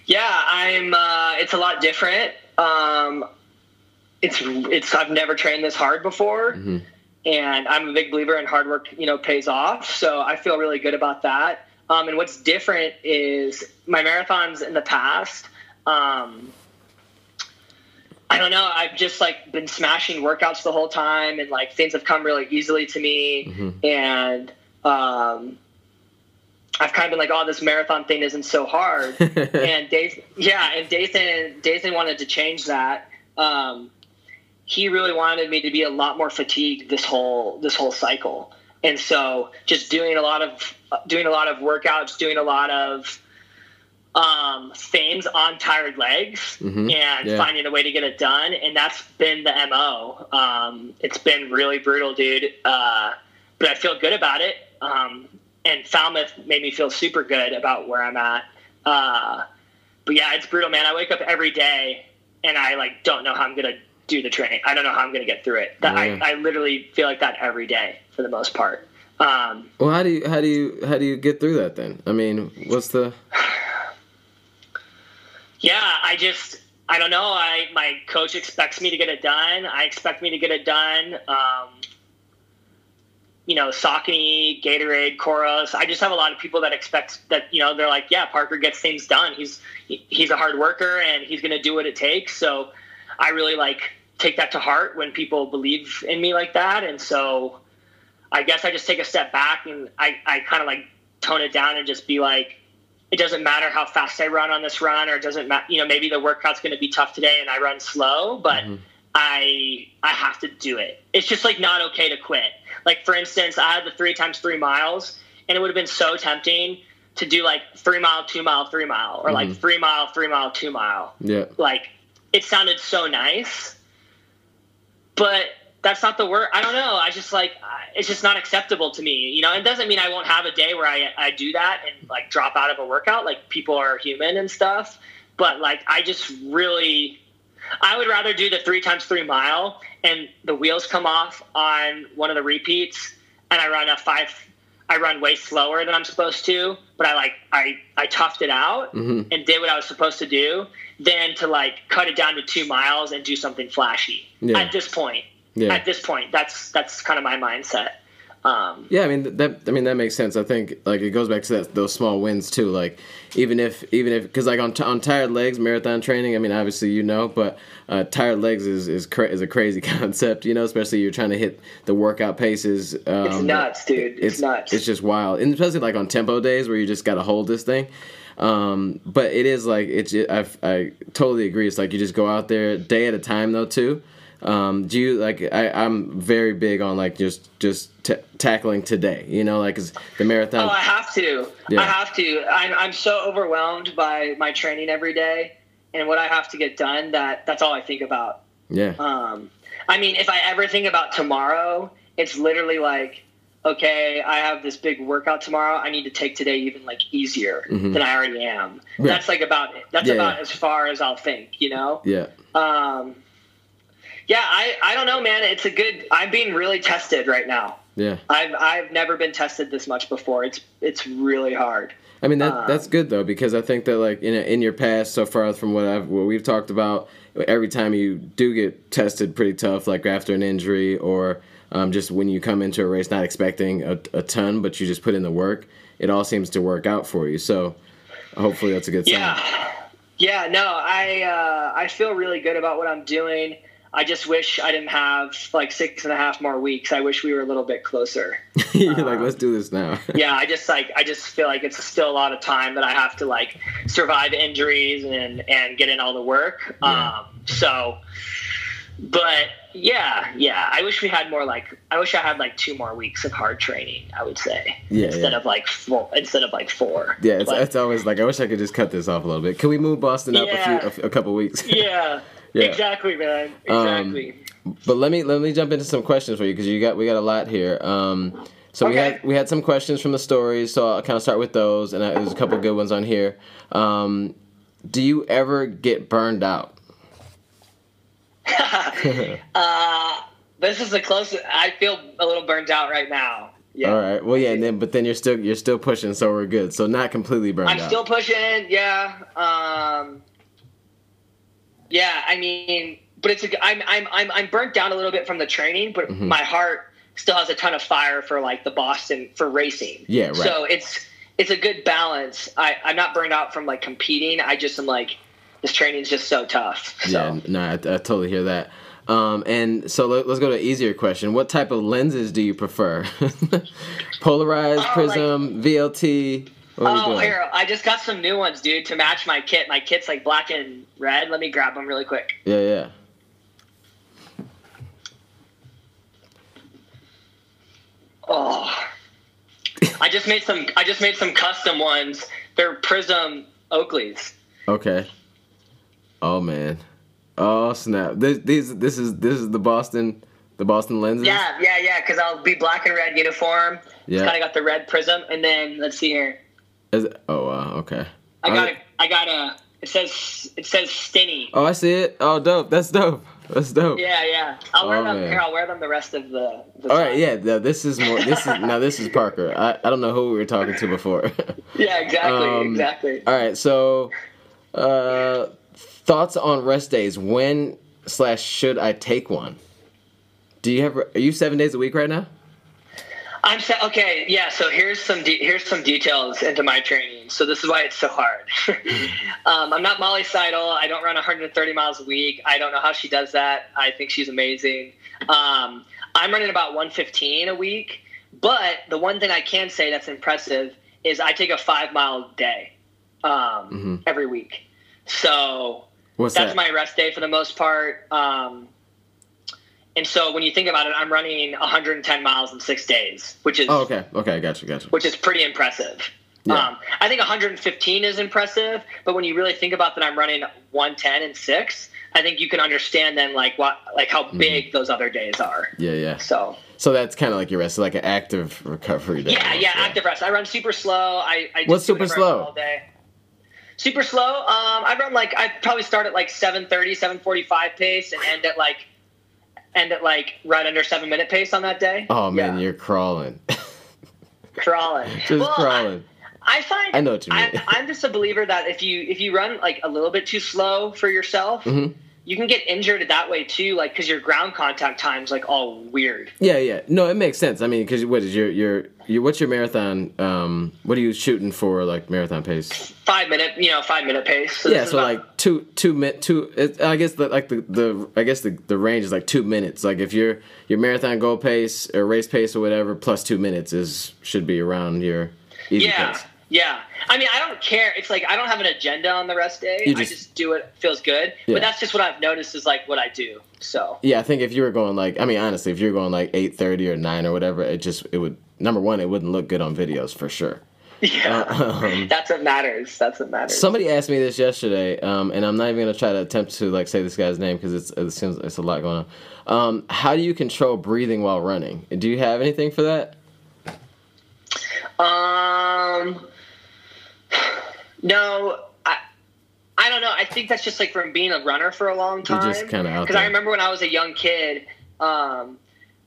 Yeah, I'm. Uh, it's a lot different. Um, it's it's. I've never trained this hard before, Mhm. and I'm a big believer in hard work. You know, pays off. So I feel really good about that. Um, and what's different is my marathons in the past. Um, I don't know. I've just like been smashing workouts the whole time, and like things have come really easily to me. Mhm. And um, I've kind of been like, "Oh, this marathon thing isn't so hard." and Dathan, yeah, and Dathan, Dathan wanted to change that. Um, he really wanted me to be a lot more fatigued this whole this whole cycle. And so just doing a lot of doing a lot of workouts, doing a lot of um, on tired legs Mhm. and Yeah. finding a way to get it done. And that's been the MO. Um, it's been really brutal, dude. Uh, but I feel good about it. Um, and Falmouth made me feel super good about where I'm at. Uh, but yeah, it's brutal, man. I wake up every day and I like don't know how I'm gonna do the training. I don't know how I'm gonna get through it. That, Yeah. I, I literally feel like that every day for the most part. Um, Well, how do you how do you how do you get through that then? I mean, what's the yeah, I just I don't know. I my coach expects me to get it done. I expect me to get it done. Um, you know, Saucony, Gatorade, COROS. I just have a lot of people that expect that. You know, they're like, yeah, Parker gets things done. He's he- he's a hard worker and he's going to do what it takes. So I really like take that to heart when people believe in me like that. And so I guess I just take a step back and I I kind of like tone it down and just be like, it doesn't matter how fast I run on this run, or it doesn't matter. You know, maybe the workout's going to be tough today and I run slow, but Mhm. I I have to do it. It's just like not okay to quit. Like for instance, I had the three times three miles, and it would have been so tempting to do like three mile, two mile, three mile, or like Mhm. three mile, three mile, two mile. yeah Like it sounded so nice, but that's not the word. I don't know. I just like it's just not acceptable to me. You know, it doesn't mean I won't have a day where I I do that and like drop out of a workout. Like people are human and stuff, but like I just really. I would rather do the three times three mile and the wheels come off on one of the repeats and I run a five I run way slower than I'm supposed to, but I like I I toughed it out hmm and did what I was supposed to do than to like cut it down to two miles and do something flashy. Yeah. At this point, yeah at this point, that's that's kind of my mindset. Um, Yeah, I mean that. I mean that makes sense. I think like it goes back to that, those small wins too. Like even if even if because like on t- on tired legs marathon training. I mean obviously you know, but uh, tired legs is is cra- is a crazy concept. You know, especially you're trying to hit the workout paces. Um, it's nuts, dude. It's, nuts. It's just wild, and especially like on tempo days where you just got to hold this thing. Um, but it is like it's. I I totally agree. It's like you just go out there day at a time though too. Um, do you like? I, I'm very big on like just just t- tackling today. You know, like 'cause the marathon. Oh, I have to. Yeah. I have to. I'm, I'm so overwhelmed by my training every day and what I have to get done that that's all I think about. yeah, Um, I mean, if I ever think about tomorrow, it's literally like, okay, I have this big workout tomorrow. I need to take today even like easier Mhm. than I already am. Yeah. That's like about it. That's Yeah, about yeah. as far as I'll think, you know? yeah, Um, yeah, I, I don't know, man. It's a good, I'm being really tested right now. yeah. I've, I've never been tested this much before. It's, it's really hard. I mean that Um, that's good though because I think that like in in your past so far from what I've what we've talked about every time you do get tested pretty tough like after an injury or um, just when you come into a race not expecting a, a ton but you just put in the work it all seems to work out for you so hopefully that's a good sign Yeah. Yeah, no, I uh, I feel really good about what I'm doing. I just wish I didn't have like six and a half more weeks. I wish we were a little bit closer. you're like let's do this now Yeah, I just like I just feel like it's still a lot of time that I have to like survive injuries and and get in all the work. Yeah. Um, so, but yeah, yeah, I wish we had more like I wish I had like two more weeks of hard training. I would say Yeah, instead yeah. of like four instead of like four. yeah it's, But- it's always like I wish I could just cut this off a little bit can we move Boston up Yeah. a few a, a couple weeks yeah, Yeah. exactly, man. Um, Exactly. But let me let me jump into some questions for you because you got we got a lot here. Um, so we had we had some questions from the stories, so I'll kind of start with those, and I, there's a couple good ones on here. Um, do you ever get burned out? uh, this is the closest. I feel a little burned out right now. Yeah. All right. Well, yeah, and then but then you're still you're still pushing, so we're good. So not completely burned out. I'm still pushing. Yeah. Um, yeah. I mean, but it's a, I'm I'm I'm I'm burnt down a little bit from the training, but Mhm. my heart still has a ton of fire for like the Boston for racing. Yeah, right. So it's it's a good balance. I I'm not burned out from like competing. I just am like this training is just so tough. So. Yeah, no, I, I totally hear that. Um, and so let, us go to an easier question. What type of lenses do you prefer? Polarized, Oh, prism, VLT oh, here I just got some new ones, dude, to match my kit. My kit's like black and red. Let me grab them really quick. Yeah, yeah. Oh, I just made some. I just made some custom ones. They're Prism Oakleys. Okay. Oh man. Oh snap! This these this is this is the Boston the Boston lenses. Yeah, yeah, yeah. Because I'll be black and red uniform. Yeah. Kind of got the red prism, and then let's see here. Is it, oh wow. Okay. I got a. I got a. It says. It says Stinny. Oh, I see it. Oh, dope. That's dope. That's dope. Yeah, yeah. I'll wear Oh, them. man. Here, I'll wear them the rest of the. the All right. Yeah. th- This is more. This is now. This is Parker. I, I don't know who we were talking to before. Yeah, exactly, Um, exactly. All right. So, uh, thoughts on rest days? When slash should I take one? Do you have? Are you seven days a week right now? I'm sa- okay. Yeah. So here's some de- here's some details into my training. So this is why it's so hard. um, I'm not Molly Seidel. I don't run 130 miles a week. I don't know how she does that. I think she's amazing. Um, I'm running about 115 a week. But the one thing I can say that's impressive is I take a five mile day um, every week. So What's that's that? my rest day for the most part. Um, and so when you think about it, I'm running 110 miles in six days, which is oh, okay. Okay. Gotcha. Gotcha. which is pretty impressive. Yeah. Um, I think 115 is impressive, but when you really think about that, I'm running 110 and six. I think you can understand then like what like how Mm-hmm. big those other days are. Yeah. Yeah. So So that's kind of like your rest, like an active recovery day. yeah, almost, yeah, active rest. I run super slow. I, I What's super slow? All day. Super slow. Um, I run like I probably start at like 7:30, 7:45 pace and end at like end at like right under seven minute pace on that day. Oh man, Yeah. you're crawling. crawling. Just Well, I- crawling. I find I know what you mean. I, I'm just a believer that if you if you run like a little bit too slow for yourself, Mhm. You can get injured that way too. Like because your ground contact time's like all weird. Yeah, yeah. No, it makes sense. I mean, because what is your your your what's your marathon? Um, what are you shooting for? Like marathon pace? Five minute, you know, five minute pace. So Yeah, so about- like two two minute two. It, I guess the, like the the I guess the the range is like two minutes. Like if your your marathon goal pace or race pace or whatever plus two minutes is should be around your easy yeah, pace. Yeah. I mean, I don't care. It's like I don't have an agenda on the rest day. You I just- just do what feels good. Yeah. But that's just what I've noticed is like what I do. So Yeah, I think if you were going like, I mean, honestly, if you were going like eight thirty or nine or whatever, it just it would number one, it wouldn't look good on videos for sure. yeah, Um, that's what matters. That's what matters. Somebody asked me this yesterday, um, and I'm not even gonna try to attempt to like say this guy's name because it's it seems it's a lot going on. Um, how do you control breathing while running? Do you have anything for that? Um, no, I, I don't know. I think that's just like from being a runner for a long time. just kinda Because I remember when I was a young kid, um,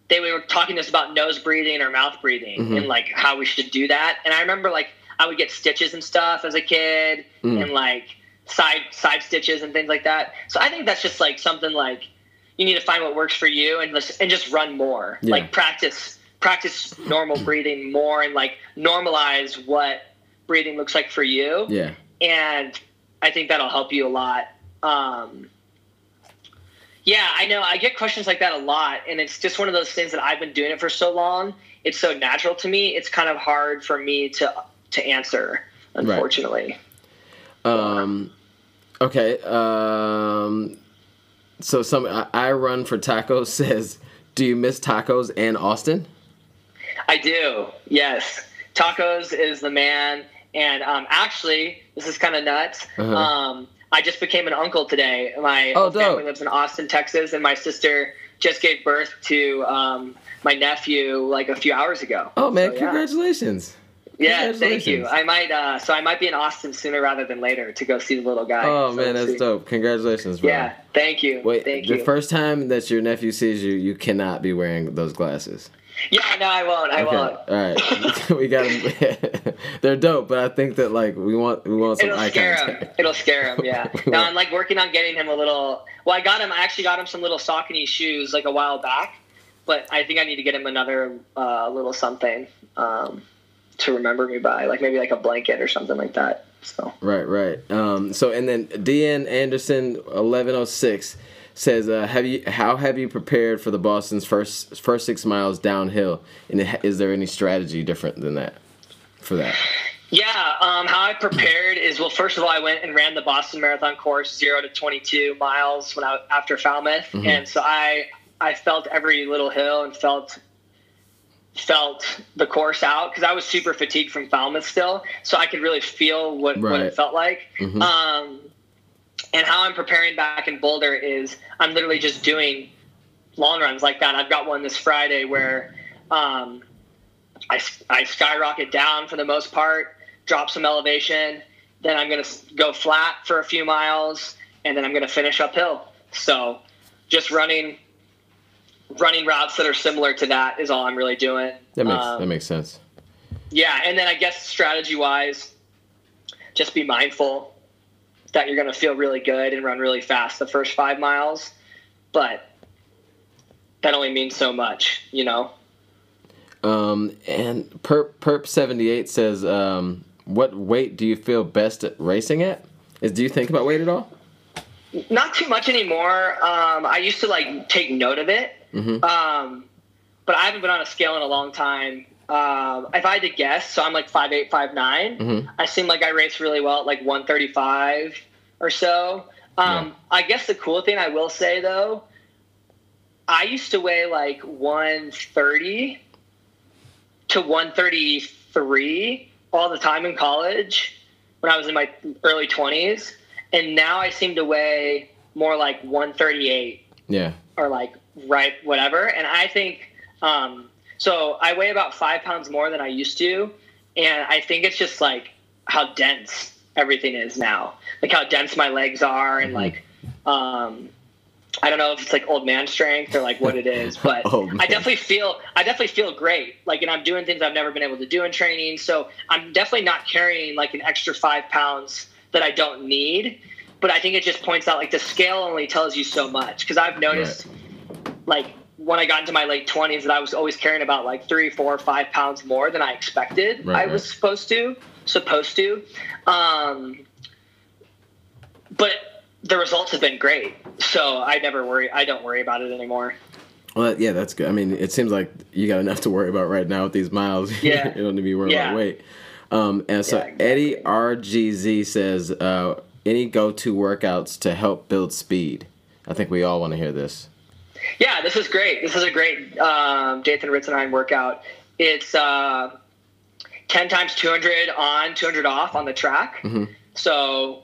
they were talking to us about nose breathing or mouth breathing Mhm. and like how we should do that. And I remember like I would get stitches and stuff as a kid Mm. and like side side stitches and things like that. So I think that's just like something like you need to find what works for you and just, and just run more. Yeah. Like practice practice normal breathing more and like normalize what breathing looks like for you. Yeah. And I think that'll help you a lot. Um, yeah, I know. I get questions like that a lot, and it's just one of those things that I've been doing it for so long. It's so natural to me. It's kind of hard for me to to answer, unfortunately. Um, okay. Um, so some I, I run for tacos says, do you miss tacos and Austin? I do. Yes, tacos is the man. And um, actually, this is kind of nuts. Uh-huh. Um, I just became an uncle today. My Oh, family lives in Austin, Texas, and my sister just gave birth to um, my nephew like a few hours ago. Oh man, So, yeah. congratulations! Yeah, thank you. I might. Uh, so I might be in Austin sooner rather than later to go see the little guy. Oh So man, that's see. dope. Congratulations, bro. Yeah, thank you. Wait, thank the you. first time that your nephew sees you, you cannot be wearing those glasses. Yeah, no, I won't. I Okay, won't. all right. we got them. They're dope, but I think that like we want we want some It'll scare him. It'll scare him. Yeah. No. I'm like working on getting him a little. Well, I got him. I actually got him some little Saucony shoes like a while back, but I think I need to get him another uh, little something um, to remember me by, like maybe like a blanket or something like that. So. Right, right. Um, so and then DN Anderson eleven oh six says, uh, "Have you? How have you prepared for the Boston's first first six miles downhill? And is there any strategy different than that for that? Yeah, um, how I prepared is well. First of all, I went and ran the Boston Marathon course, zero to twenty-two miles when I after Falmouth, and so I I felt every little hill and felt felt the course out because I was super fatigued from Falmouth still, so I could really feel what, what it felt like. Mhm. Um, and how I'm preparing back in Boulder is I'm literally just doing long runs like that. I've got one this Friday where um, I, I skyrocket down for the most part, drop some elevation, then I'm going to go flat for a few miles, and then I'm going to finish uphill. So just running running routes that are similar to that is all I'm really doing. That makes Um, that makes sense. yeah, and then I guess strategy wise, just be mindful that you're going to feel really good and run really fast the first five miles, but that only means so much, you know. Um, and Perp Perp seventy eight says, um, "What weight do you feel best at racing at? Is do you think about weight at all? Not too much anymore. Um, I used to like take note of it, Mhm. um, but I haven't been on a scale in a long time. Um, if I had to guess, so I'm like five eight, five nine. Mhm. I seem like I race really well at like 135 or so. Um, Yeah. I guess the cool thing I will say though, I used to weigh like 130 to 133 all the time in college when I was in my early 20s. And now I seem to weigh more like 138 Yeah, or like right whatever and i think um so i weigh about five pounds more than i used to and i think it's just like how dense everything is now like how dense my legs are and Mhm. like um i don't know if it's like old man strength or like what it is but man. i definitely feel i definitely feel great like and i'm doing things i've never been able to do in training so i'm definitely not carrying like an extra five pounds that i don't need but i think it just points out like the scale only tells you so much because i've noticed like when I got into my late twenties that I was always carrying about like three, four, five pounds more than I expected Right, I was supposed to supposed to. Um, but the results have been great. So I never worry I don't worry about it anymore. well, yeah, that's good. I mean, it seems like you got enough to worry about right now with these miles. Yeah. you don't need to be worried Yeah. about weight. Um, and so Yeah, exactly. Eddie RGZ says, uh, any go to workouts to help build speed? I think we all want to hear this. Yeah, this is great. This is a great um, Dathan Ritzenheim workout. It's uh, 10 times 200 on, 200 off on the track. Mhm. So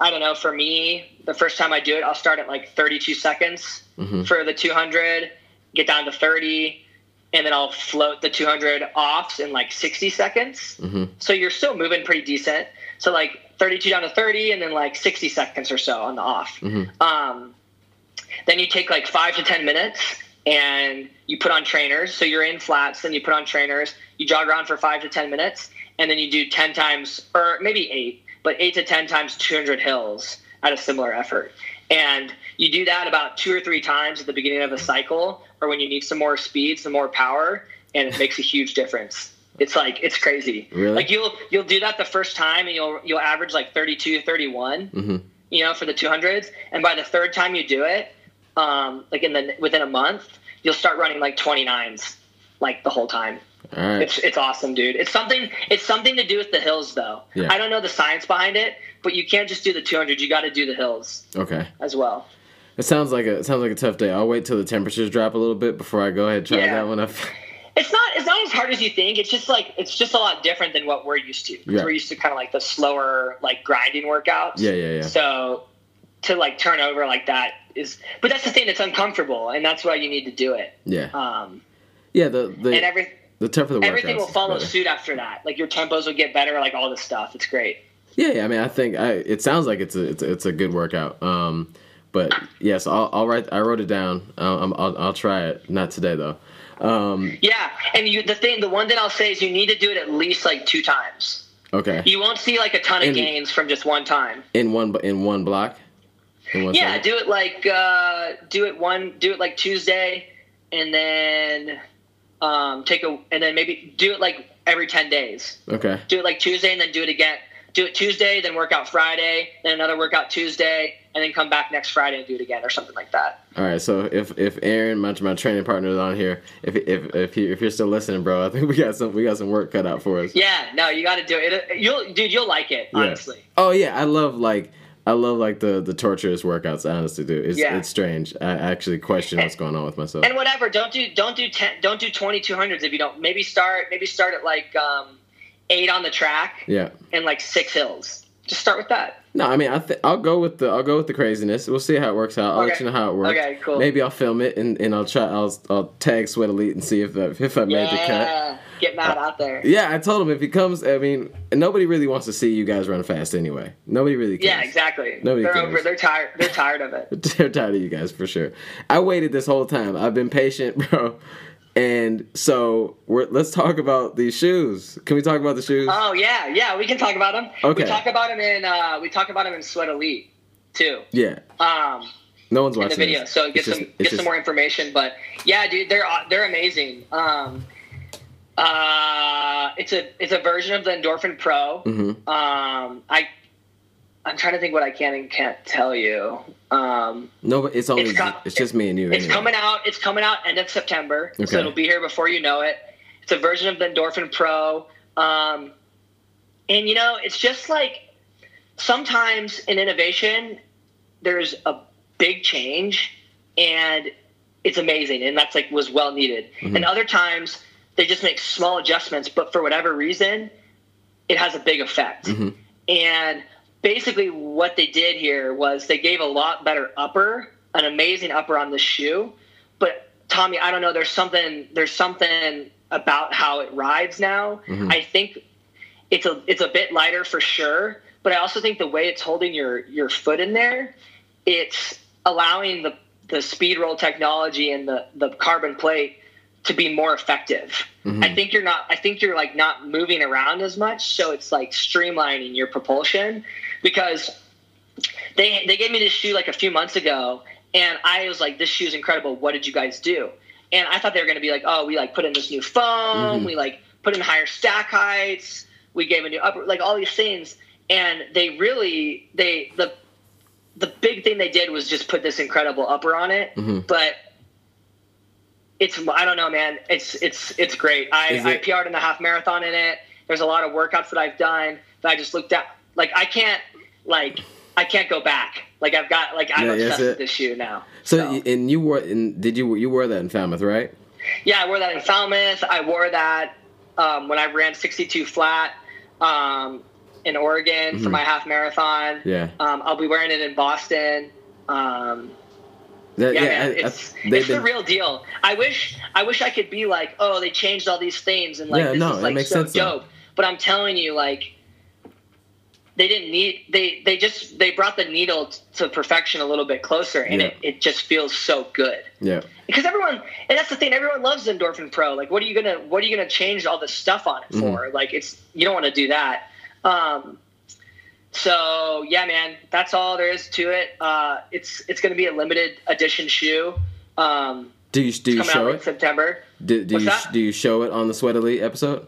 I don't know. For me, the first time I do it, I'll start at like 32 seconds Mhm. for the 200, get down to 30, and then I'll float the 200 offs in like 60 seconds. hmm So you're still moving pretty decent. So like 32 down to 30, and then like 60 seconds or so on the off. Mhm. Um, then you take like five to 10 minutes and you put on trainers. So you're in flats, then you put on trainers. You jog around for five to 10 minutes, and then you do 10 times, or maybe eight, but eight to 10 times 200 hills at a similar effort. And you do that about two or three times at the beginning of a cycle, or when you need some more speed, some more power, and it makes a huge difference. It's like it's crazy. Really? Like you'll you'll do that the first time, and you'll you'll average like 32, 31 hmm you know, for the 200s. And by the third time you do it, um, like in the within a month, you'll start running like 29s, like the whole time. Right. It's it's awesome, dude. It's something it's something to do with the hills, though. Yeah. I don't know the science behind it, but you can't just do the 200. You got to do the hills Okay. as well. It sounds like a it sounds like a tough day. I'll wait till the temperatures drop a little bit before I go ahead and try Yeah. that one up. It's not it's not as hard as you think. It's just like it's just a lot different than what we're used to. Yeah. We're used to kind of like the slower, like grinding workouts. yeah, yeah, yeah. So to like turn over like that is, but that's the thing. It's uncomfortable, and that's why you need to do it. Yeah. Um, Yeah, the the and every the tougher the everything will follow better. suit after that. Like your tempos will get better. Like all this stuff. It's great. Yeah, yeah, I mean, I think I, it sounds like it's a it's a, it's a good workout. Um, but yes, I'll, I'll write. I wrote it down. I'll, I'll I'll try it. Not today though. Um, Yeah, and you the thing, the one thing I'll say is you need to do it at least like two times. okay. You won't see like a ton of And- gains from just one time. In one in one block. Yeah, do it like uh, do it one, do it like Tuesday, and then um, take a, and then maybe do it like every ten days. Okay. Do it like Tuesday, and then do it again. Do it Tuesday, then work out Friday, then another workout Tuesday, and then come back next Friday and do it again, or something like that. All right. So if if Aaron, my my training partner, is on here, if if if you if you're still listening, bro, I think we got some we got some work cut out for us. Yeah, no, you got to do it. You'll, dude, you'll like it, Yeah. honestly. Oh yeah, I love like I love like the the torturous workouts. Honestly, dude, it's Yeah. it's strange. I actually question what's going on with myself. And whatever, don't do don't do ten, don't do twenty two hundreds if you don't. Maybe start maybe start at like um, eight on the track Yeah. and like six hills. Just start with that. No, I mean, I th- I'll go with the I'll go with the craziness. We'll see how it works out. I'll let you know how it works. Okay, cool. Maybe I'll film it and, and I'll try. I'll I'll tag Sweat Elite and see if I, if I made the cut. Yeah, get Matt uh, out there. Yeah, I told him if he comes. I mean, nobody really wants to see you guys run fast anyway. Nobody really. Cares. Yeah, exactly. Nobody they're cares. over. They're tired. They're tired of it. They're tired of you guys for sure. I waited this whole time. I've been patient, bro. And so we're, let's talk about these shoes. Can we talk about the shoes? Oh yeah, yeah. We can talk about them. Okay. We talk about them in uh, we talk about them in Sweat Elite too. yeah. Um, No one's in watching the video, this. so get It's some get just- some more information. But yeah, dude, they're they're amazing. Um, uh, it's a it's a version of the Endorphin Pro. Mm-hmm. Um, I I'm trying to think what I can and can't tell you. Um, No, but it's only It's it's, just me and you. it's anyway. coming out. It's coming out end of September, Okay. so it'll be here before you know it. It's a version of the Endorphin Pro, um, and you know, it's just like sometimes in innovation, there's a big change, and it's amazing, and that's like was well needed. And other times they just make small adjustments, but for whatever reason, it has a big effect. And basically, what they did here was they gave a lot better upper, an amazing upper on the shoe. But Tommy, I don't know. There's something. There's something about how it rides now. Mm-hmm. I think it's a it's a bit lighter for sure. But I also think the way it's holding your your foot in there, it's allowing the the speed roll technology and the the carbon plate to be more effective. Mm-hmm. I think you're not I think you're like not moving around as much, so it's like streamlining your propulsion because they they gave me this shoe like a few months ago and I was like this shoe is incredible. What did you guys do? And I thought they were going to be like, "Oh, we like put in this new foam, mm-hmm. we like put in higher stack heights, we gave a new upper like all these things." And they really they the the big thing they did was just put this incredible upper on it, mm-hmm. but it's I don't know, man. It's it's it's great. I, Is I PR'd in the half marathon in it. There's a lot of workouts that I've done that I just looked at. Like I can't like I can't go back. Like I've got like I'm Yeah, obsessed with this shoe now. So, y and you wore and did you you wore that in Falmouth, right? yeah, I wore that in Falmouth. I wore that um, when I ran 62 flat um, in Oregon for my half marathon. Mm-hmm. Yeah. Um, I'll be wearing it in Boston. Um, That- yeah, yeah, man, I- I- it's, they've it's the real deal. I wish I wish I could be like, oh, they changed all these things and like Yeah, this no, is like makes so sense, though. dope. But I'm telling you, like they didn't need they they just they brought the needle to perfection a little bit closer and Yeah. it, it just feels so good. Yeah. Because everyone and that's the thing, everyone loves Endorphin Pro. Like what are you gonna what are you gonna change all this stuff on it for? Like it's you don't want to do that. Um so yeah, man, that's all there is to it. Uh, it's it's going to be a limited edition shoe. Um, Do you do you show it? September. Do, do What's you that? do you show it on the Sweat Elite episode?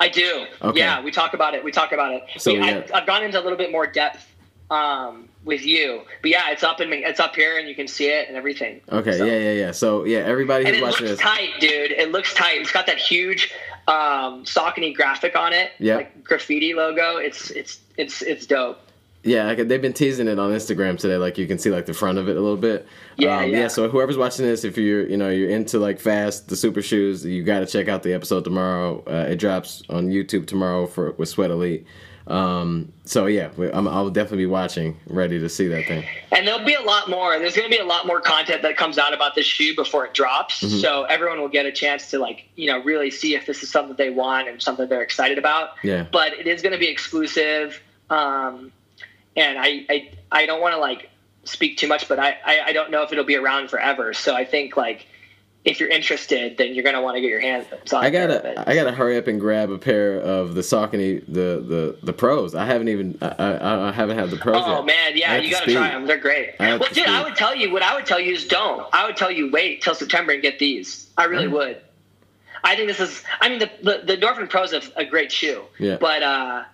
I do. Okay. Yeah, we talk about it. We talk about it. So, We- yeah. I've, I've gone into a little bit more depth um, with you, but yeah, it's up in it's up here, and you can see it and everything. Okay, So- yeah, yeah, yeah. So yeah, everybody who's watching this, tight, dude. It looks tight. It's got that huge um, Saucony graphic on it, Yeah. like graffiti logo. It's it's it's it's dope. yeah, they've been teasing it on Instagram today. Like you can see like the front of it a little bit. Yeah, um, yeah. So whoever's watching this, if you're you know you're into like fast the super shoes, you got to check out the episode tomorrow. Uh, it drops on YouTube tomorrow for with Sweat Elite. Um, so yeah, we, I'm, I'll definitely be watching, ready to see that thing. And there'll be a lot more. There's going to be a lot more content that comes out about this shoe before it drops. Mm-hmm. So everyone will get a chance to like, you know, really see if this is something they want and something they're excited about. Yeah. But it is going to be exclusive. Um, and I, I, I don't want to like speak too much, but I, I, I don't know if it'll be around forever. So I think like if you're interested, then you're going to want to get your hands on I a pair of gotta. I gotta hurry up and grab a pair of the Saucony, the the the pros. I haven't even, I, I, haven't had the pros Oh yet. man, yeah, you to got to speed. try them. They're great. Well, dude, I would tell you what I would tell you is don't. I would tell you wait till September and get these. I really Mm. would. I think this is. I mean, the the, the Endorphin Pro is a, a great shoe. Yeah. But uh,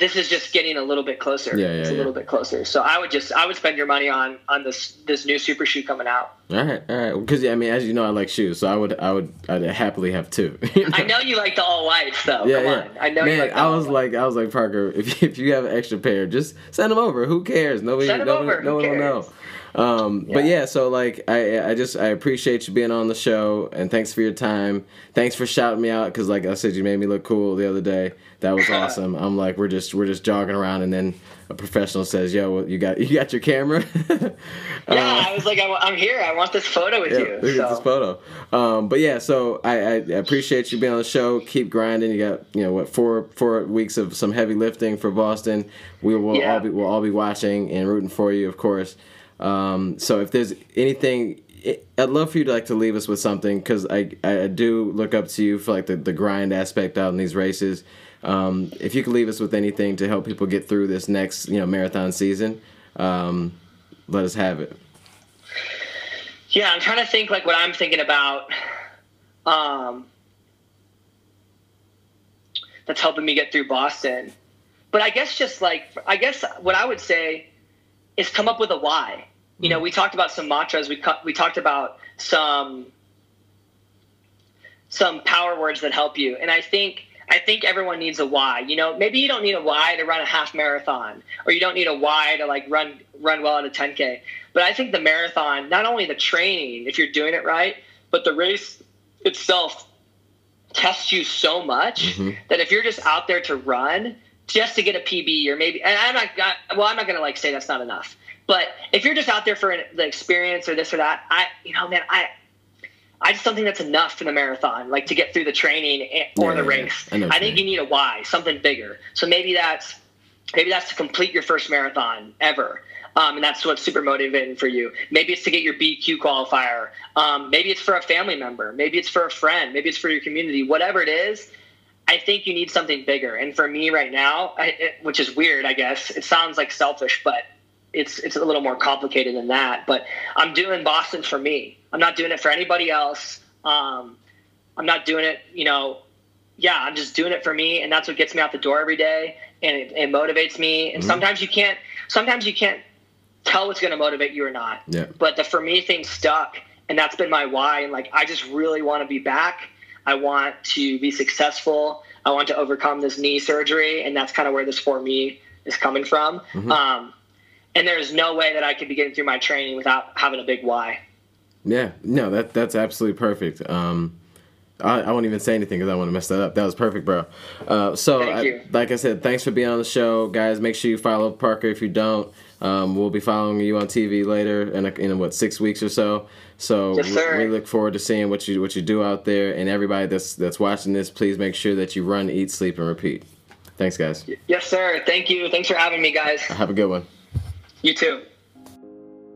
this is just getting a little bit closer. Yeah, yeah, it's a yeah. little bit closer. So I would just I would spend your money on on this this new super shoe coming out. All right, all right. Because yeah, I mean, as you know, I like shoes, so I would, I would, I'd happily have two. you I know you like the all whites though. Yeah, Come yeah. on. I know you Man, like I was like, I was like Parker. If if you have an extra pair, just send them over. Who cares? Nobody, Send 'em nobody, over. no Who one will know. Um, But Yeah. yeah, so like, I, I just, I appreciate you being on the show, and thanks for your time. Thanks for shouting me out because, like I said, you made me look cool the other day. That was awesome. I'm like, we're just, we're just jogging around, and then a professional says, "Yo, well, you got, you got your camera." yeah, I was like, I, am here. I want this photo with Yeah, you. look at this photo. Um, but yeah, so I, I appreciate you being on the show. Keep grinding. You got you know what four four weeks of some heavy lifting for Boston. We will Yeah. all be we'll all be watching and rooting for you, of course. Um, so if there's anything, I'd love for you to like to leave us with something because I, I do look up to you for like the, the grind aspect out in these races. Um, if you could leave us with anything to help people get through this next you know marathon season, um, let us have it. Yeah, I'm trying to think like what I'm thinking about. Um, that's helping me get through Boston. But I guess just like I guess what I would say is come up with a why. You know, we talked about some mantras. We cu- we talked about some some power words that help you, and I think I think everyone needs a why. You know, maybe you don't need a why to run a half marathon, or you don't need a why to like run run well at a 10k. But I think the marathon, not only the training, if you're doing it right, but the race itself tests you so much mm-hmm. that if you're just out there to run just to get a PB or maybe and I'm not I- well I'm not gonna like say that's not enough but if you're just out there for an, the experience or this or that I you know man I I just don't think that's enough for the marathon like to get through the training or Yeah, the yeah, yeah. race. I you think you need a why something bigger. So maybe that's maybe that's to complete your first marathon ever. Um, and that's what's super motivating for you. Maybe it's to get your bq qualifier. Um, maybe it's for a family member. Maybe it's for a friend. Maybe it's for your community. Whatever it is i think you need something bigger. And for me right now I, it, which is weird i guess. It sounds like selfish but it's it's a little more complicated than that but i'm doing boston for me i'm not doing it for anybody else um, i'm not doing it you know yeah, I'm just doing it for me, and that's what gets me out the door every day, and it, it motivates me. And sometimes you can't, sometimes you can't tell what's going to motivate you or not. Yeah. But the for me thing stuck, and that's been my why. And like, I just really want to be back. I want to be successful. I want to overcome this knee surgery, and that's kind of where this for me is coming from. Um, and there's no way that I could be getting through my training without having a big why. Yeah, no, that that's absolutely perfect. Um, I, I won't even say anything because I want to mess that up. That was perfect, bro. Uh, so, I, like I said, thanks for being on the show, guys. Make sure you follow Parker if you don't. Um, we'll be following you on TV later in, a, in what six weeks or so. So Yes, we- we look forward to seeing what you what you do out there. And everybody that's that's watching this, please make sure that you run, eat, sleep, and repeat. Thanks, guys. Yes, sir. Thank you. Thanks for having me, guys. Have a good one. You too.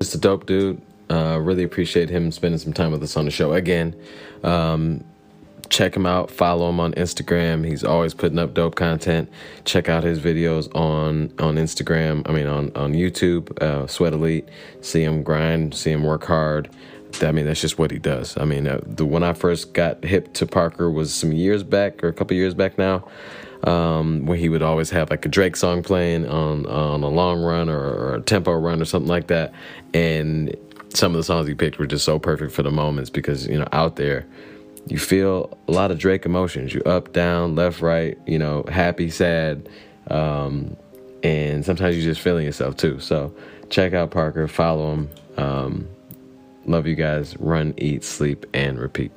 Just a dope dude. Uh, really appreciate him spending some time with us on the show again. Um, check him out. Follow him on Instagram. He's always putting up dope content. Check out his videos on on Instagram. I mean on on YouTube. Uh, Sweat Elite. See him grind. See him work hard. I mean that's just what he does. I mean uh, the when I first got hip to Parker was some years back or a couple years back now. Um, where he would always have like a Drake song playing on on a long run or, or a tempo run or something like that, and some of the songs he picked were just so perfect for the moments because you know out there you feel a lot of Drake emotions. You up, down, left, right. You know, happy, sad, um, and sometimes you're just feeling yourself too. So check out Parker, follow him. Um, love you guys. Run, eat, sleep, and repeat.